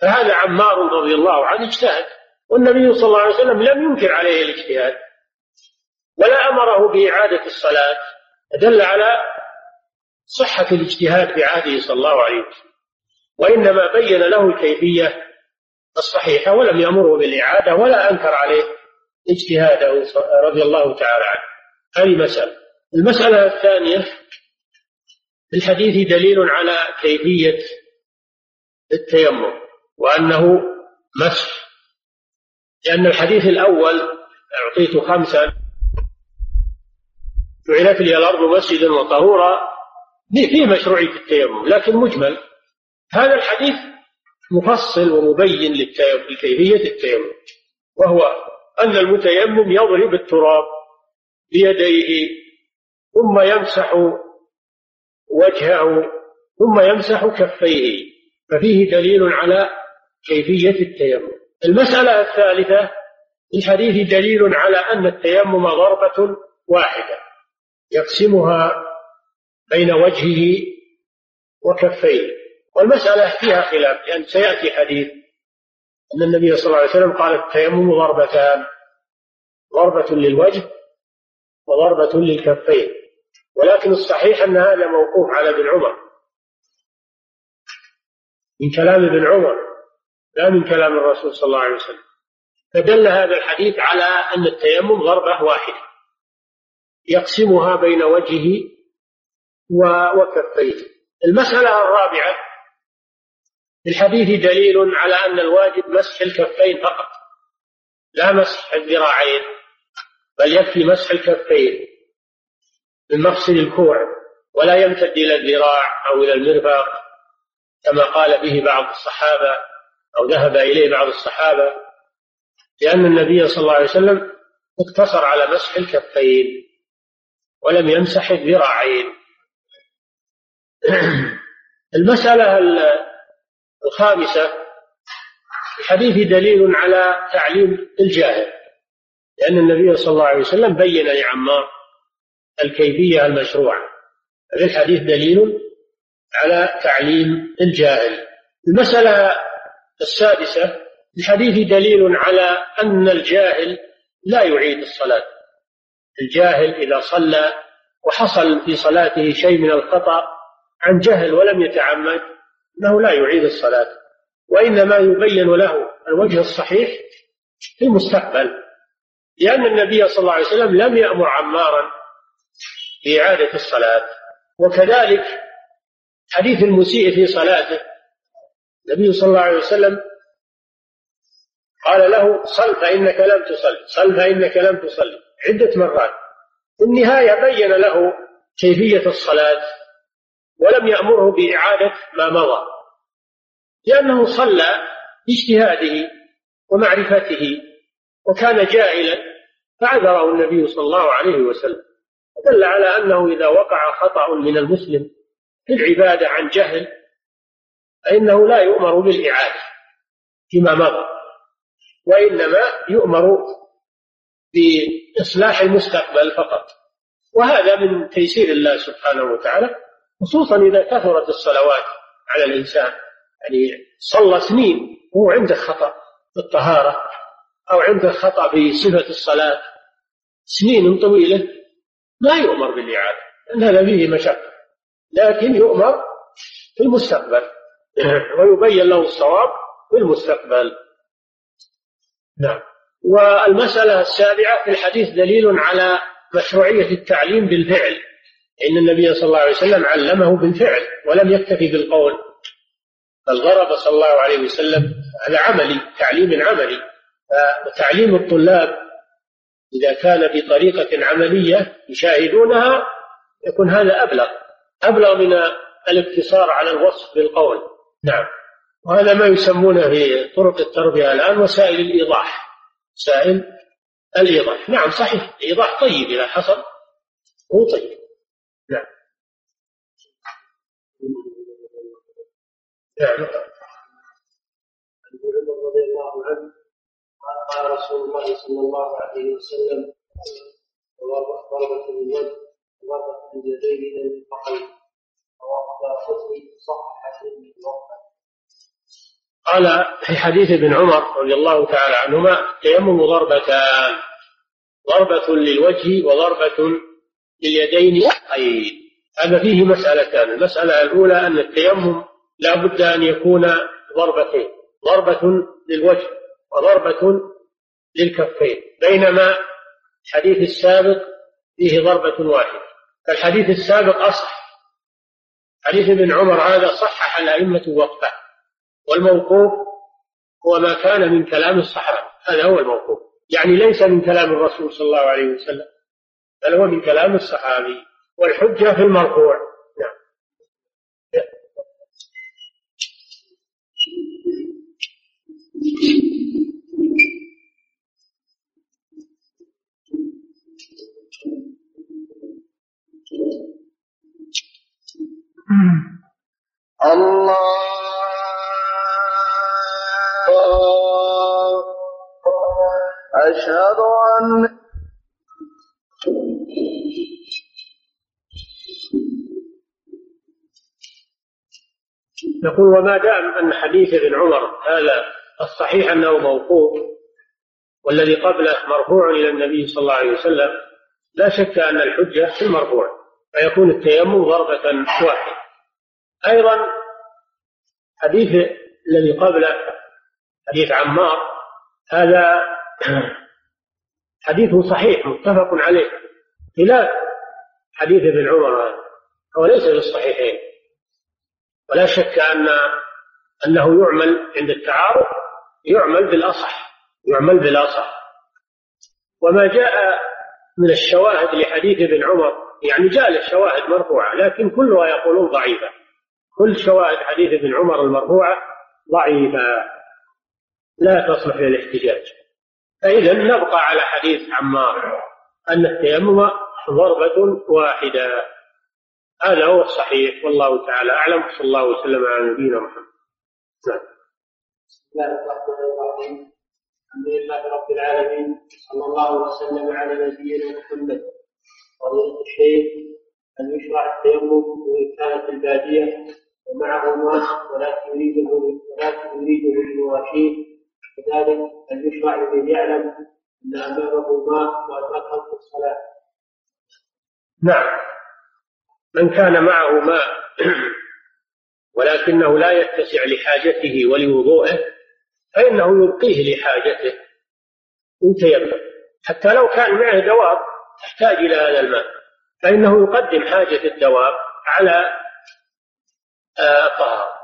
فهذا عمار رضي الله عنه اجتهد والنبي صلى الله عليه وسلم لم ينكر عليه الاجتهاد ولا أمره بإعادة الصلاة دل على صحة الاجتهاد في عهده صلى الله عليه وسلم. وإنما بين له الكيفية الصحيحة ولم يأمره بالإعادة ولا أنكر عليه اجتهاده رضي الله تعالى عنه. هذه مسألة. المسألة الثانية في الحديث دليل على كيفية التيمم وأنه مسح. لأن الحديث الأول أعطيت خمسا جعلت لي الأرض مسجدا وطهورا فيه مشروعية التيمم لكن مجمل. هذا الحديث مفصل ومبين لكيفية التيمم وهو أن المتيمم يضرب التراب بيديه ثم يمسح وجهه ثم يمسح كفيه. ففيه دليل على كيفية التيمم. المسألة الثالثة في الحديث دليل على أن التيمم ضربة واحدة يقسمها بين وجهه وكفيه. والمسألة فيها خلاف لأن سيأتي حديث أن النبي صلى الله عليه وسلم قال التيمم ضربتان ضربة للوجه وضربة للكفين. ولكن الصحيح أن هذا موقوف على ابن عمر. من كلام ابن عمر لا من كلام الرسول صلى الله عليه وسلم. فدل هذا الحديث على أن التيمم ضربة واحدة. يقسمها بين وجهه وكفيه. المسألة الرابعة الحديث دليل على أن الواجب مسح الكفين فقط. لا مسح الذراعين بل يكفي مسح الكفين من مفصل الكوع ولا يمتد إلى الذراع أو إلى المرفق كما قال به بعض الصحابة أو ذهب إليه بعض الصحابة لأن النبي صلى الله عليه وسلم اقتصر على مسح الكفين ولم يمسح الذراعين. المسألة الخامسة الحديث دليل على تعليم الجاهل. لأن النبي صلى الله عليه وسلم بين لعمار الكيفية المشروعة. في الحديث دليل على تعليم الجاهل. المسألة السادسة الحديث دليل على أن الجاهل لا يعيد الصلاة. الجاهل إذا صلى وحصل في صلاته شيء من الخطأ عن جهل ولم يتعمد أنه لا يعيد الصلاة وإنما يبين له الوجه الصحيح في المستقبل لأن النبي صلى الله عليه وسلم لم يأمر عمارا بإعادة الصلاة وكذلك حديث المسيء في صلاته النبي صلى الله عليه وسلم قال له صل فإنك لم تصل صل فإنك لم تصلي عدة مرات في النهاية بين له كيفية الصلاة. ولم يأمره بإعادة ما مضى. لأنه صلى باجتهاده ومعرفته وكان جاهلا فعذره النبي صلى الله عليه وسلم. دل على أنه إذا وقع خطأ من المسلم في العبادة عن جهل فإنه لا يؤمر بالإعادة فيما مضى وإنما يؤمر بإصلاح المستقبل فقط. وهذا من تيسير الله سبحانه وتعالى. خصوصا إذا كثرت الصلوات على الإنسان. يعني صلى سنين وهو عنده خطأ في الطهارة أو عنده خطأ في صفة الصلاة. سنين طويلة لا يؤمر بالإعادة لأن هذا فيه مشقة. لكن يؤمر في المستقبل. ويبين له الصواب في المستقبل. نعم. والمسألة السابعة في الحديث دليل على مشروعية التعليم بالفعل. إن النبي صلى الله عليه وسلم علمه بالفعل ولم يكتفي بالقول بل ضرب صلى الله عليه وسلم على عملي تعليم عملي. فتعليم الطلاب إذا كان بطريقة عملية يشاهدونها يكون هذا أبلغ أبلغ من الاقتصار على الوصف بالقول. نعم. وهذا ما يسمونه في طرق التربية الآن وسائل الإيضاح. وسائل الإيضاح. نعم صحيح. الإيضاح طيب إذا حصل. هو طيب. نعم نعم رضي الله عنه قال رسول الله صلى الله عليه وسلم ضربة اليد ضربة اليدين إلى المرفقين قال في حديث ابن عمر رضي الله تعالى عنهما التيمم ضربتان ضربة للوجه وضربة لليدين أي هذا فيه مسألتان. المسألة الأولى أن التيمم لا بد أن يكون ضربتين. ضربة للوجه وضربة للكفين. بينما الحديث السابق فيه ضربة واحدة. فالحديث السابق أصح. حديث ابن عمر هذا صحح الأئمة وقفه. والموقوف هو ما كان من كلام الصحابة. هذا هو الموقوف. يعني ليس من كلام الرسول صلى الله عليه وسلم. بل هو من كلام الصحابي والحجة في المرفوع. نعم. الله أشهد أن يقول وما دام أن حديث ابن عمر هذا الصحيح أنه موقوف والذي قبله مرفوع إلى النبي صلى الله عليه وسلم لا شك أن الحجة في المرفوع فيكون التيمم ضربة واحدة. أيضا حديث الذي قبله حديث عمار هذا حديث صحيح متفق عليه. خلاف حديث ابن عمر هذا هو ليس بالصحيحين ولا شك أن أنه يعمل عند التعارض يعمل بالأصح يعمل بالأصح. وما جاء من الشواهد لحديث ابن عمر يعني جاء له شواهد مرفوعة لكن كلها يقولون ضعيفة. كل شواهد حديث ابن عمر المرفوعة ضعيفة لا تصلح للاحتجاج فإذا نبقى على حديث عمار. أن التيمم ضربة واحدة. هذا هو الصحيح. والله تعالى أعلم. صلى الله وسلم على نبينا محمد. نعم. بسم الله الرحمن الرحيم. الحمد لله رب العالمين. صلى الله وسلم على نبينا محمد. فضيلة الشيخ أن يشرع التيمم وإن كانت البادية. ومعه ماء ولكن يريده ولكن يريده للمواشين كذلك أن يشرع لمن يعلم. أن أمامه ماء وأدركه في الصلاة. نعم. من كان معه ماء ولكنه لا يتسع لحاجته ولوضوءه فإنه يبقيه لحاجته. يتيمم حتى لو كان معه دواب تحتاج إلى هذا الماء. فإنه يقدم حاجة الدواب على آه، الطهارة.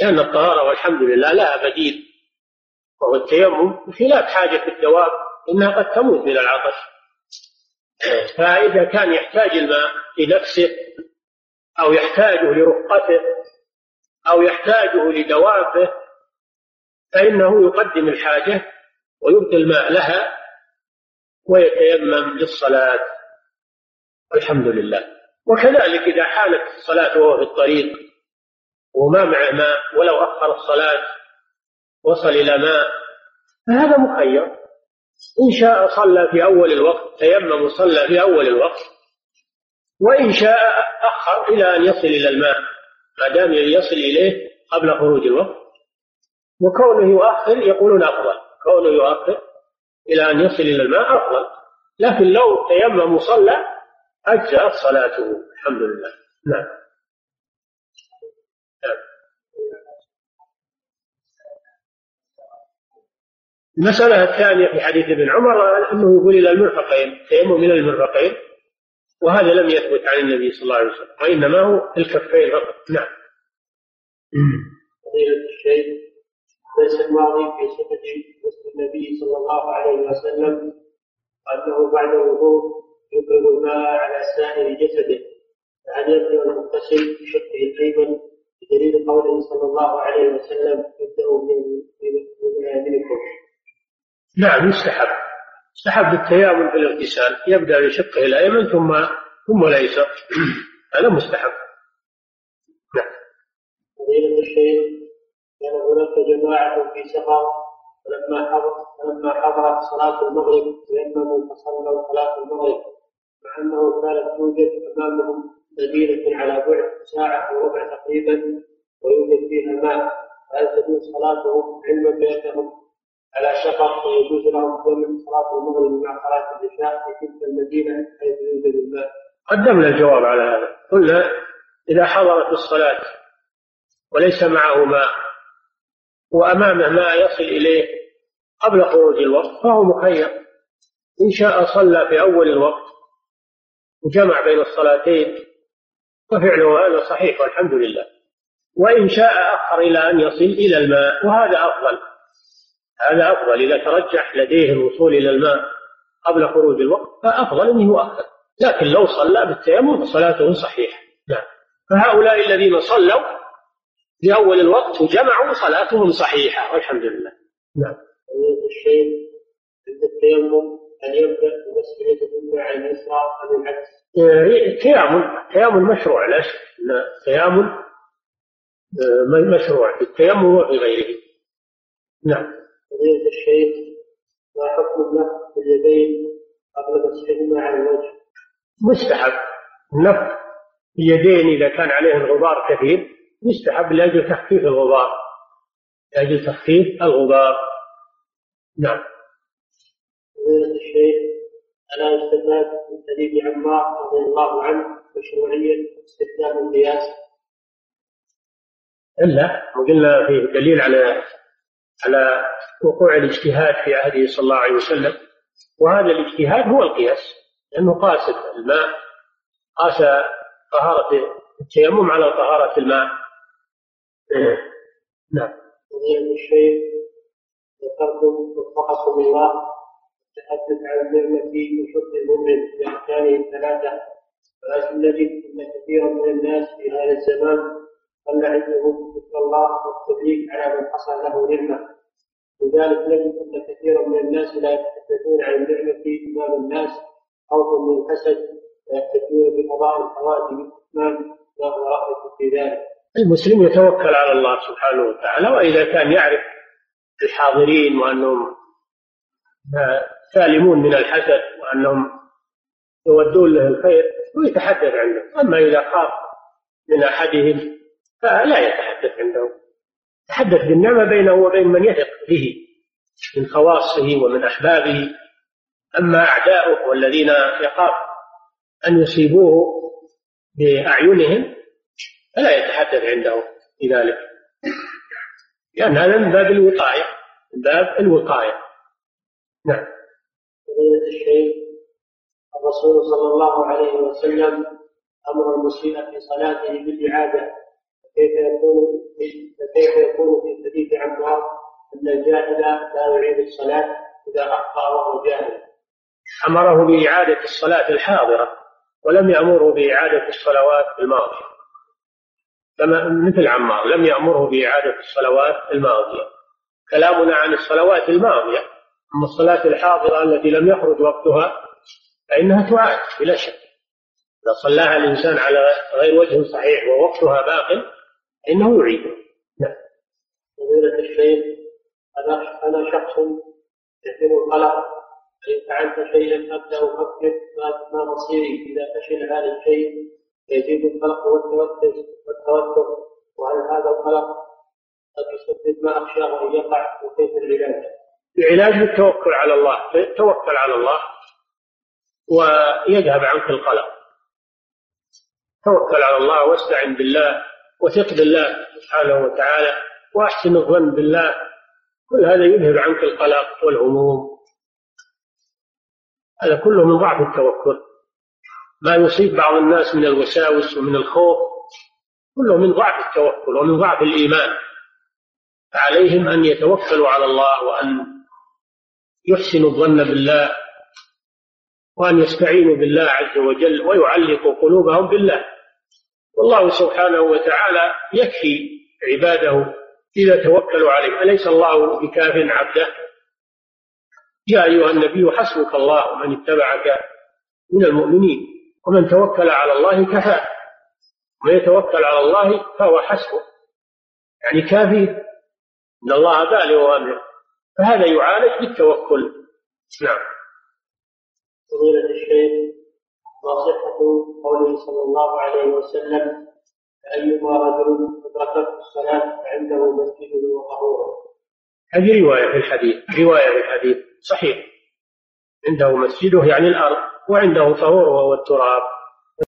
لأن الطهارة والحمد لله لها بديل وهو التيمم بخلاف حاجة الدواب إنها قد تموت من العطش. فإذا كان يحتاج الماء لنفسه أو يحتاجه لرفقته أو يحتاجه لدوابه فإنه يقدم الحاجة ويبقي الماء لها ويتيمم للصلاة. والحمد لله. وكذلك إذا حالت الصلاة وهو في الطريق وما معه ماء ولو أخر الصلاة وصل إلى ماء فهذا مخير. إن شاء صلى في أول الوقت تيمم وصلى في أول الوقت. وإن شاء أخر إلى أن يصل إلى الماء ما دام يصل إليه قبل خروج الوقت. وكونه يؤخر يقولون أفضل كونه يؤخر إلى أن يصل إلى الماء أفضل. لكن لو تيمم وصلى أجزأت صلاته الحمد لله. نعم. المسألة الثانية في حديث ابن عمر أنه يقول إلى المرفقين تيمم إلى المرفقين وهذا لم يثبت عن النبي صلى الله عليه وسلم وإنما هو الكفين فقط. نعم. فضيلة الشيخ ليس الماضي في صفة غسل النبي صلى الله عليه وسلم أنه بعد الوضوء يبرد الماء على سائر جسده فهل يبدأ المغتسل بشقه الأيمن بدليل قوله صلى الله عليه وسلم ابدأوا من ميامنكم نعم يستحب. يستحب التيامن في الاغتسال يبدأ بشقه الأيمن ثم ثم الأيسر هذا مستحب. نعم. فضيلة الشيخ كان هناك جماعة في سفر فلما حضر فلما حضرت صلاة المغرب تيمموا فصلوا صلاة المغرب. مع أنه كانت توجد أمامهم مدينة على بعد ساعة وربع تقريبا ويوجد فيها ماء فهل تجوز صلاتهم علما بأنهم على سفر ويجوز لهم جمع صلاة المغرب مع صلاة العشاء في تلك المدينة حيث يوجد الماء قدمنا الجواب على هذا. قلنا إذا حضرت الصلاة وليس معه ماء وأمامه ما يصل إليه قبل خروج الوقت فهو مخير. إن شاء صلى في أول الوقت وجمع بين الصلاتين ففعله هذا صحيح والحمد لله. وإن شاء أخر إلى أن يصل إلى الماء وهذا أفضل. هذا أفضل إذا ترجح لديه الوصول إلى الماء قبل خروج الوقت فأفضل أنه يؤخر. لكن لو صلى بالتيمم فصلاته صحيحة. نعم. فهؤلاء الذين صلوا في أول الوقت وجمعوا صلاتهم صحيحة. والحمد لله. نعم. الشيخ عند التيمم أن يبدأ بغسل يده اليمنى على اليسرى أم العكس؟ التيامن التيامن مشروع لا شك. التيامن آه، مشروع في التيمم وفي غيره. نعم. فضيلة الشيخ ما حكم النفخ في اليدين قبل مسحهما على الوجه؟ مستحب النفخ في اليدين إذا كان عليه الغبار كثير يستحب لأجل تخفيف الغبار لأجل تخفيف الغبار نعم فضيلة الشيخ ألا يستفاد من حديث عمار رضي الله عنه مشروعية استخدام القياس؟ إلا وقلنا فيه دليل على على وقوع الاجتهاد في عهده صلى الله عليه وسلم. وهذا الاجتهاد هو القياس لأنه قاس الماء قاس طهارة التيمم على طهارة الماء. نعم. الشيخ ذكرتم وفقكم الله التحدث عن النعمة وشكر المؤمن بأركانه الثلاثة. ولكن نجد أن كثيرا من الناس في هذا الزمان قل عندهم ذكر الله والتبليغ على من حصل له نعمة. لذلك نجد أن كثيرا من الناس لا يتحدثون عن النعمة أمام الناس خوفا من الحسد ويحتجون بقضاء الحوادث بالكتمان ما هو رأيكم في ذلك؟ المسلم يتوكل على الله سبحانه وتعالى وإذا كان يعرف الحاضرين وأنهم سالمون من الحسد وأنهم يودون له الخير ويتحدث عنده أما إذا خاف من أحدهم فلا يتحدث عنده يتحدث بالنعمة بينه وبين من يثق به من خواصه ومن أحبابه. أما أعداؤه والذين يخاف أن يصيبوه بأعينهم فلا يتحدث عنده بذلك لأن هذا من باب الوقاية من باب الوقاية. نعم. الشيخ الرسول صلى الله عليه وسلم أمر المسيء في صلاته بالإعادة. فكيف يكون فكيف يكون في حديث عمار أن الجاهل لا يعيد الصلاة إذا أخطأ وهو جاهل أمره بإعادة الصلاة الحاضرة ولم يأمره بإعادة الصلوات الماضية. كما مثل عمار لم يأمره بإعادة الصلوات الماضية. كلامنا عن الصلوات الماضية أما الصلاة الحاضرة التي لم يخرج وقتها فإنها تعاد بلا شك. إذا صلاها الإنسان على غير وجه صحيح ووقتها باق فإنه يعيده نعم فضيلة الشيخ أنا أنا شخص يحب القلق فإن فعلت شيئا أبدأ أفكر ما مصيري. إذا فشل هذا الشيء يزيد القلق والتوتر والتوتر. وهل هذا القلق قد يسبب ما أخشاه أن يقع وكيف العلاج؟ العلاج بالتوكل على الله. توكل على الله ويذهب عنك القلق. توكل على الله واستعن بالله. وثق بالله سبحانه وتعالى وأحسن الظن بالله. كل هذا يذهب عنك القلق والهموم. هذا كله من ضعف التوكل. ما يصيب بعض الناس من الوساوس ومن الخوف كله من ضعف التوكل ومن ضعف الإيمان. فعليهم أن يتوكلوا على الله وأن يحسنوا الظن بالله وأن يستعينوا بالله عز وجل ويعلقوا قلوبهم بالله. والله سبحانه وتعالى يكفي عباده إذا توكلوا عليه. أليس الله بكاف عبده؟ يا أيها النبي حسبك الله ومن اتبعك من المؤمنين ومن توكل على الله كفاه ومن يتوكل على الله فهو حسبه. يعني كافي إن الله بالغ أمره. فهذا يعالج بالتوكل. نعم. فضيلة الشيخ ما صحة قوله صلى الله عليه وسلم أيما رجل أدركته الصلاة عنده مسجده وطهوره هذه رواية في الحديث رواية في الحديث صحيح. عنده مسجده يعني الأرض وعنده طهور وهو التراب.